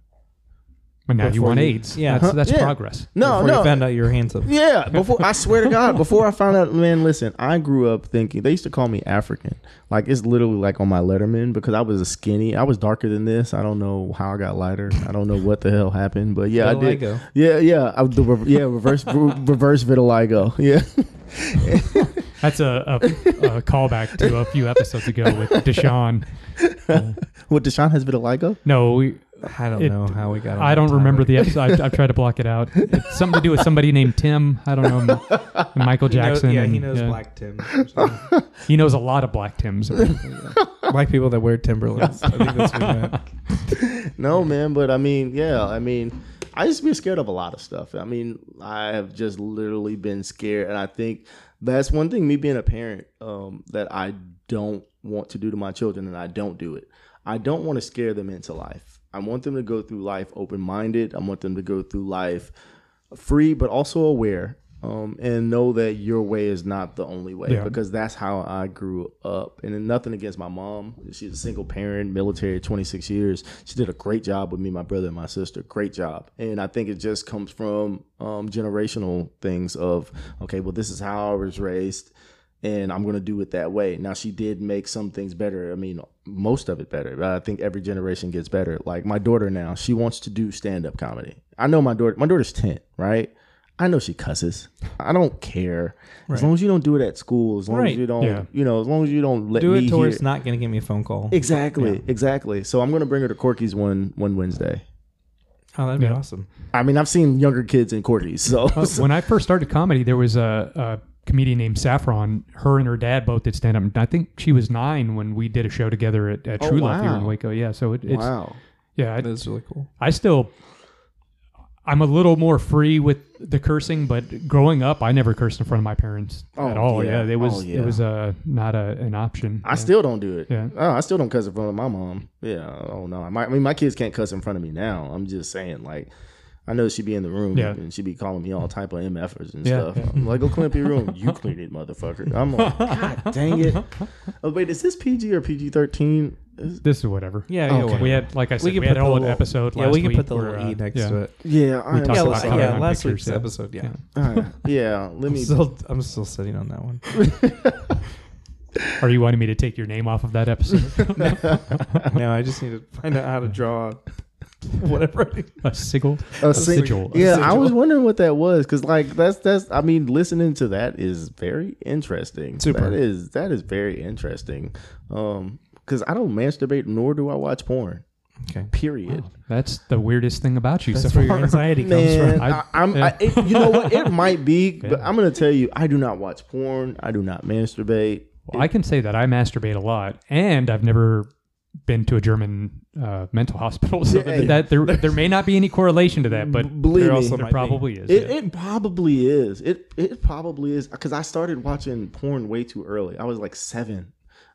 But now you want AIDS. Yeah. that's, that's Yeah. progress. No, Before no, you found out you were handsome. [laughs] Yeah, before I swear to God, before I found out, man, listen, I grew up thinking they used to call me African. Like it's literally like on my Letterman because I was a skinny. I was darker than this. I don't know how I got lighter. I don't know what the hell happened, but yeah, I did. Vitiligo. Yeah, yeah, I, the, re- yeah, reverse re- reverse vitiligo. Yeah, [laughs] That's a, a, a callback to a few episodes ago with Deshaun. [laughs] what Deshaun has vitiligo? No, we, I don't It- know how we got. on I don't remember topic. the episode. I've, I've tried to block it out. [laughs] It's something to do with somebody named Tim. I don't know. [laughs] Michael He knows- Jackson. yeah, and- he knows yeah. Black Tim. [laughs] He knows a lot of black Tims. Black people that wear Timberlands. I think that's what. No, man, but I mean, yeah, I mean, I used to be scared of a lot of stuff. I mean, I have just literally been scared, and I think that's one thing. Me being a parent, um, that I don't want to do to my children, and I don't do it. I don't want to scare them into life. I want them to go through life open minded. I want them to go through life free, but also aware. Um, and know that your way is not the only way Yeah. because that's how I grew up. And then nothing against my mom. She's a single parent, military, 26 years. She did a great job with me, my brother, and my sister. Great job. And I think it just comes from um, generational things of, okay, well, this is how I was raised. And I'm gonna do it that way. Now she did make some things better. I mean, most of it better. I think every generation gets better. Like my daughter now, she wants to do stand up comedy. I know my daughter. My daughter's ten, right? I know she cusses. I don't care as long as you don't do it at school. As long Right. as you don't, Yeah. you know, as long as you don't let me. Do it to where it's not going to give me a phone call. Exactly, exactly. So I'm gonna bring her to Corky's one one Wednesday. Oh, that'd be Yeah. awesome. I mean, I've seen younger kids in Corky's, so [laughs] Uh, when I first started comedy, there was a, a comedian named Saffron. Her and her dad both did stand up. I think she was nine when we did a show together at, at Oh, True Love here in. Waco. Yeah, so it, it's wow. yeah. I, That's really cool. I still, I'm a little more free with the cursing, but growing up, I never cursed in front of my parents Oh, at all. yeah. Yeah, it was Oh, yeah. it was uh, not a, an option. I still don't do it. Yeah. Oh, I still don't cuss in front of my mom. Yeah. Oh no. My, I mean, my kids can't cuss in front of me now. I'm just saying, like, I know she'd be in the room Yeah. and she'd be calling me all type of mfers and Yeah, stuff. yeah. I'm like, go clean up your room. You [laughs] clean it, motherfucker. I'm like, God [laughs] dang it. Oh wait, is this PG or PG thirteen? this is whatever. Yeah, Okay. yeah. We had, like I said, we, can had put a the whole little- episode. Yeah, we can put the where, little uh, e next yeah. to it. Yeah, I We talked Yeah, about yeah last pictures, week's yeah. episode. Yeah. [laughs] Yeah. Yeah, let I'm me. still, I'm still sitting on that one. Are you wanting me to take your name off of that episode? no, I just need to find out how to draw [laughs] whatever. I a sigil, a sigil. sigil. Yeah, I sigil. was wondering what that was because, like, that's that's. I mean, listening to that is very interesting. Super. That is that is very interesting. Um, because I don't masturbate nor do I watch porn. Okay. Period. That's the weirdest thing about you That's so where your far. anxiety [laughs] comes Man, from. I, I- I'm. yeah. I, it, you know what? It might be, [laughs] but I'm gonna tell you, I do not watch porn. I do not masturbate. Well, I can say that I masturbate a lot, and I've never been to a German uh, mental hospital. [laughs] So Yeah, that there there may not be any correlation to that, but Believe there me, also there might be. probably is. It, yeah. it probably is. It it probably is because I started watching porn way too early. I was like seven,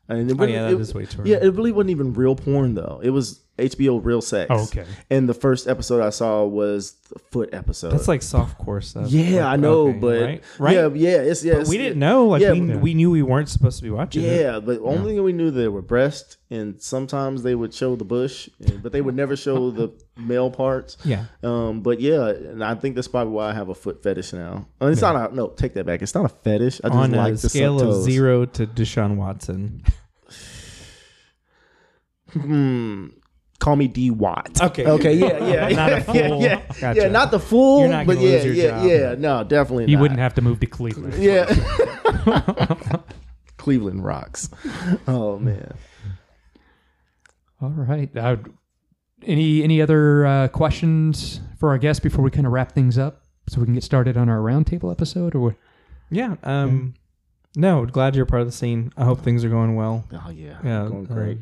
and it Oh, really- yeah, that it- is way too Yeah, it really wasn't even real porn though. It was HBO Real Sex. Oh, okay. And the first episode I saw was the foot episode. That's like softcore stuff. yeah, Like, I know, okay, but right, right. yeah, yeah, it's yeah. It's- we didn't know. Like Yeah, we, yeah. we knew we weren't supposed to be watching it. Yeah, but only thing we knew there were breasts, and sometimes they would show the bush, but they would never show [laughs] the male parts. Yeah. Um, but yeah, and I think that's probably why I have a foot fetish now. And it's not a no, take that back. It's not a fetish. I just On like a to scale of zero to Deshaun Watson. [sighs] Hmm. Call me D Watt. Okay. Okay. Yeah. Yeah. Not a [laughs] yeah, Yeah. Gotcha. Yeah. Not the fool. You're not but gonna yeah. your yeah. job. Yeah. No, definitely. You not. wouldn't have to move to Cleveland. Yeah. [laughs] Cleveland rocks. Oh man. All right. Uh, any any other uh, questions for our guests before we kind of wrap things up, so we can get started on our roundtable episode? Or what? Yeah. Um. No, glad you're part of the scene. I hope things are going well. Oh yeah. Yeah, Going uh, great.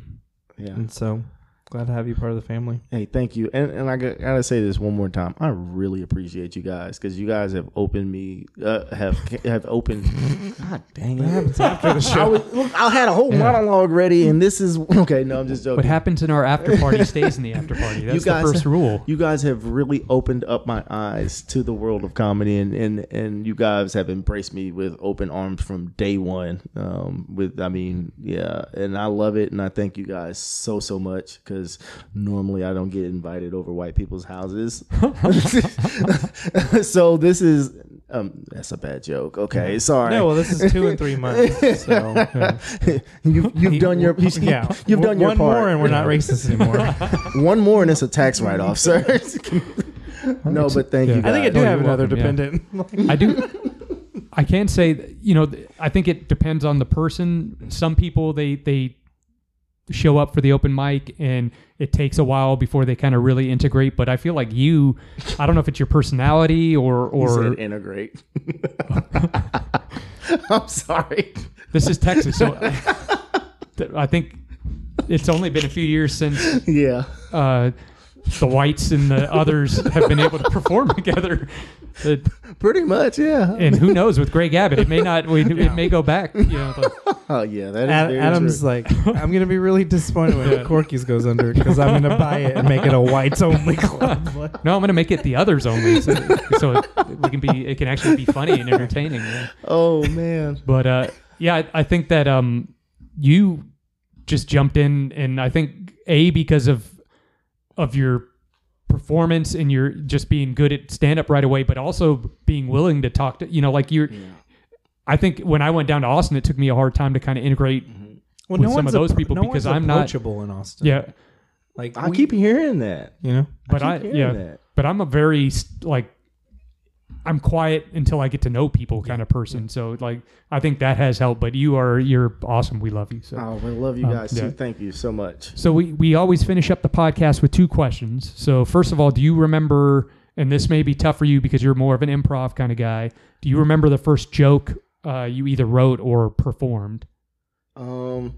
Yeah. And so glad to have you part of the family. Hey, thank you. And and I got, gotta say this one more time. I really appreciate you guys because you guys have opened me. Uh, have have opened. [laughs] God dang it! after the I, [laughs] was, look, I had a whole monologue ready, and this is [laughs] okay. No, I'm just joking. What happens in our after party stays in the after party. That's guys- the first rule. you guys have really opened up my eyes to the world of comedy and and, and you guys have embraced me with open arms from day one um with i mean yeah and i love it and i thank you guys so so much because normally i don't get invited over white people's houses [laughs] [laughs] so this is um that's a bad joke okay sorry No, well, this is two and three months. So [laughs] you, you've done your yeah, you've done your one part more, and we're not racist anymore. one more and it's a tax write-off sir no but thank Yeah. you I think I do Oh, have another welcome, yeah. dependent. I do. I can't say. You know, I think it depends on the person. Some people they they show up for the open mic and it takes a while before they kind of really integrate. But I feel like you, I don't know if it's your personality or or integrate. [laughs] I'm sorry. this is Texas, so I think it's only been a few years since Yeah. uh, the whites and the others have been able to perform [laughs] together. That- [laughs] Pretty much, yeah. and who knows with Greg Abbott, it may not. We, It may go back. You know, the- Oh yeah, that is Ad- very Adam's true. like, I'm gonna be really disappointed when Corky's goes under because I'm gonna buy it and make it a whites only club. [laughs] No, I'm going to make it the others only, so, so it, we can be. It can actually be funny and entertaining. yeah. Oh man. But uh, yeah, I, I think that um, you just jumped in, and I think a because of of your performance and you're just being good at stand up right away, but also being willing to talk to you know like you're I think when I went down to Austin, it took me a hard time to kind of integrate. Mm-hmm. Well, with some of those people no because one's I'm not- approachable in Austin. Yeah, like I we- keep hearing that. you know. but keep I, yeah, that. but I'm a very like I'm quiet until I get to know people kind of person. So like I think that has helped. But you are you're awesome. We love you. So. Oh, I love you Um, guys yeah. too. Thank you so much. So we, we always finish up the podcast with two questions. So first of all, do you remember? And this may be tough for you because you're more of an improv kind of guy. Do you remember the first joke uh, you either wrote or performed? Um,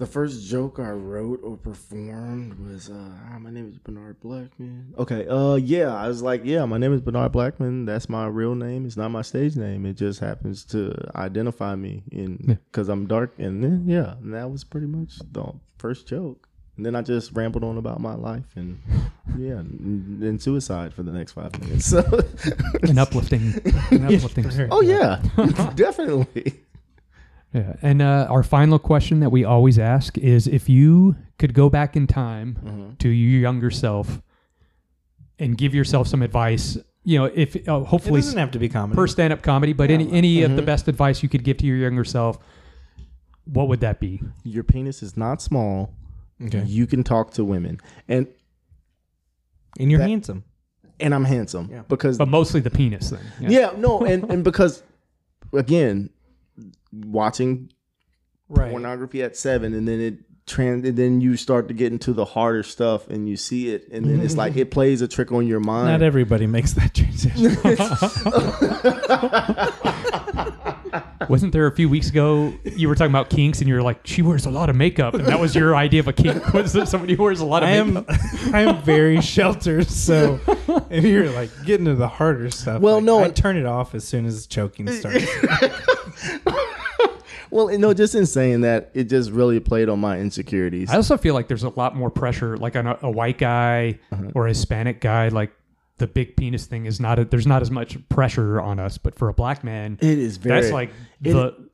the first joke I wrote or performed was, uh, "Hi, my name is Bernard Blackmon." Okay, uh, yeah, I was like, "Yeah, my name is Bernard Blackmon. That's my real name. It's not my stage name. It just happens to identify me in because I'm dark." And then, yeah, and that was pretty much the first joke. And then I just rambled on about my life and [laughs] yeah, and, and suicide for the next five minutes. So, [laughs] An uplifting, an [laughs] uplifting. oh yeah, definitely. Yeah. And uh, our final question that we always ask is if you could go back in time Mhm. to your younger self and give yourself some advice, you know, if uh, It hopefully doesn't have to be comedy. per stand up comedy, but any, any of the Mhm. best advice you could give to your younger self, what would that be? Your penis is not small. okay. You can talk to women, and and you're that- handsome. and I'm handsome Yeah. because But mostly the penis thing. yeah. no, and and because again, watching Right. pornography at seven, and then it trans, and then you start to get into the harder stuff, and you see it, and then it's like it [laughs] plays a trick on your mind. Not everybody makes that transition. [laughs] Wasn't there a few weeks ago you were talking about kinks and you were like, she wears a lot of makeup, and that was your idea of a kink? [laughs] Was there somebody who wears a lot of I am makeup? I am very sheltered, so if you're like getting to the harder stuff, Well, like, no, I and- turn it off as soon as choking starts. Well, no, just in saying that, it just really played on my insecurities. I also feel like there's a lot more pressure, like on a, a white guy Uh-huh. or a Hispanic guy, like the big penis thing is not, a, there's not as much pressure on us. But for a black man, it is very that's like it- the,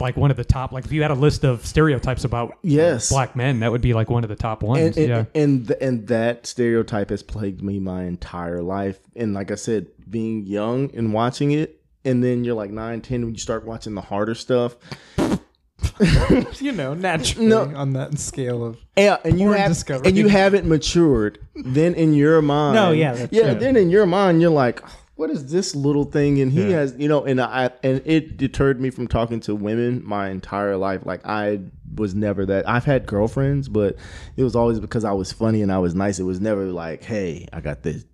like one of the top, like if you had a list of stereotypes about yes, black men, that would be like one of the top ones. and and, yeah. and and that stereotype has plagued me my entire life. And like I said, being young and watching it, and then you're like nine, ten, when you start watching the harder stuff. [laughs] you know, naturally No. on that scale of Yeah, and you have discovery. and you haven't matured. Then in your mind, No, yeah, that's yeah. true. Then in your mind, you're like, what is this little thing? And he Yeah. has, you know, and I and it deterred me from talking to women my entire life. Like I was never that. I've had girlfriends, but it was always because I was funny and I was nice. It was never like, hey, I got this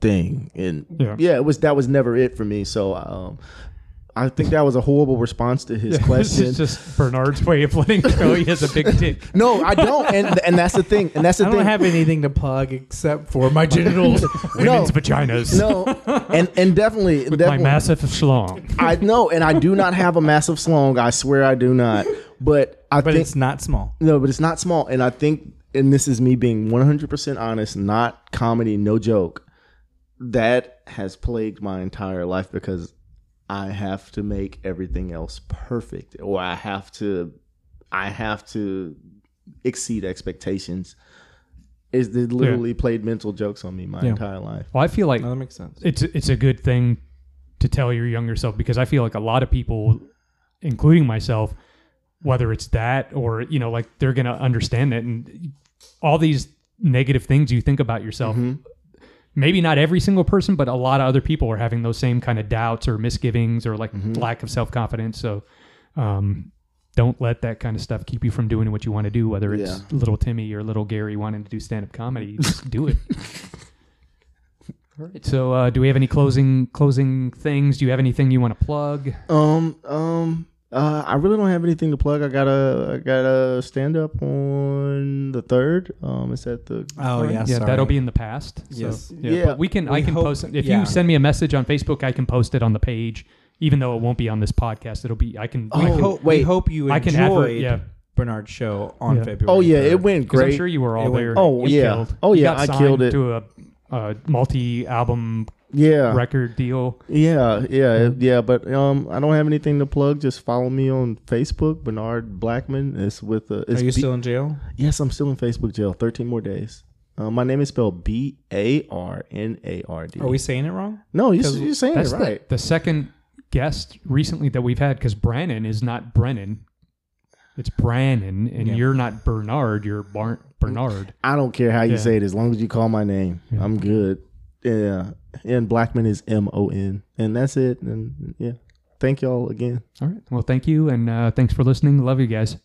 thing, and Yeah. yeah, it was that was never it for me. So. um I think that was a horrible response to his [laughs] question. It's just Bernard's way of letting know he has a big [laughs] dick. no, I don't, and and that's the thing, and that's the thing I thing. don't have anything to plug except for my genitals. [laughs] Women's vaginas. no, and and definitely, With definitely my massive schlong. I know, and I do not have a massive slong. I swear I do not. But I but think it's not small. no, but it's not small. And I think, and this is me being one hundred percent honest, not comedy, no joke. That has plagued my entire life because I have to make everything else perfect, or I have to, I have to exceed expectations. Is they literally played mental jokes on me my Yeah. entire life. Well, I feel like No, that makes sense. it's it's a good thing to tell your younger self because I feel like a lot of people, including myself, whether it's that or you know, like they're gonna understand it and all these negative things you think about yourself. Mhm. Maybe not every single person, but a lot of other people are having those same kind of doubts or misgivings or like Mhm. lack of self confidence. So, um, don't let that kind of stuff keep you from doing what you want to do. Whether it's Yeah. little Timmy or little Gary wanting to do stand up comedy, just do it. All right. [laughs] So, uh, do we have any closing closing things? Do you have anything you want to plug? Um, um, uh, I really don't have anything to plug. I got a, I got a stand up on the third. Um, it's at the. Oh yeah, yeah, that'll be in the past. So, Yes. yeah, Yeah. but we can. I can hope- post. If yeah. you send me a message on Facebook, I can post it on the page, even though it won't be on this podcast. It'll be. I can. Oh, I can, hope, we wait. hope you I can enjoyed advert. Yeah, Bernard's show on Yeah. February. Oh yeah, 3rd. it went because I'm great. sure you were all It there. great. Oh, You yeah. killed. Oh, yeah, got I signed killed it. to a, a multi-album yeah, record deal. yeah, yeah, yeah. But um, I don't have anything to plug. Just follow me on Facebook, Bernard Blackmon. It's with uh, it's Are you B- still in jail? Yes, I'm still in Facebook jail. Thirteen more days. Uh, my name is spelled B A R N A R D. Are we saying it wrong? No, you're, 'Cause you're saying it That's right. the, the second guest recently that we've had because Brannon is not Brennan. It's Brannon, and Yeah. you're not Bernard. You're Bar- Bernard. I don't care how you Yeah. say it as long as you call my name. Yeah. I'm good. Yeah. And Blackmon is M O N. And that's it. And yeah. Thank y'all again. All right. Well, thank you, and uh, thanks for listening. Love you guys.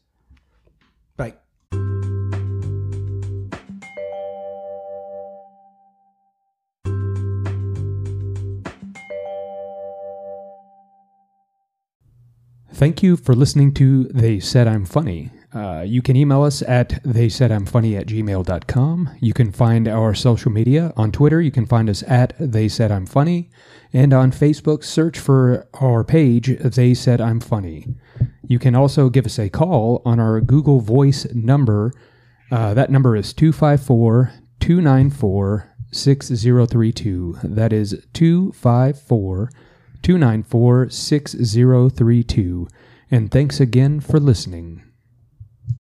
Thank you for listening to They Said I'm Funny. Uh, you can email us at they said I'm funny at gmail.com. You can find our social media on Twitter. You can find us at They Said I'm Funny. And on Facebook, search for our page, They Said I'm Funny. You can also give us a call on our Google Voice number. Uh, that number is 254 294 6032. That is 254 294 6032. And thanks again for listening.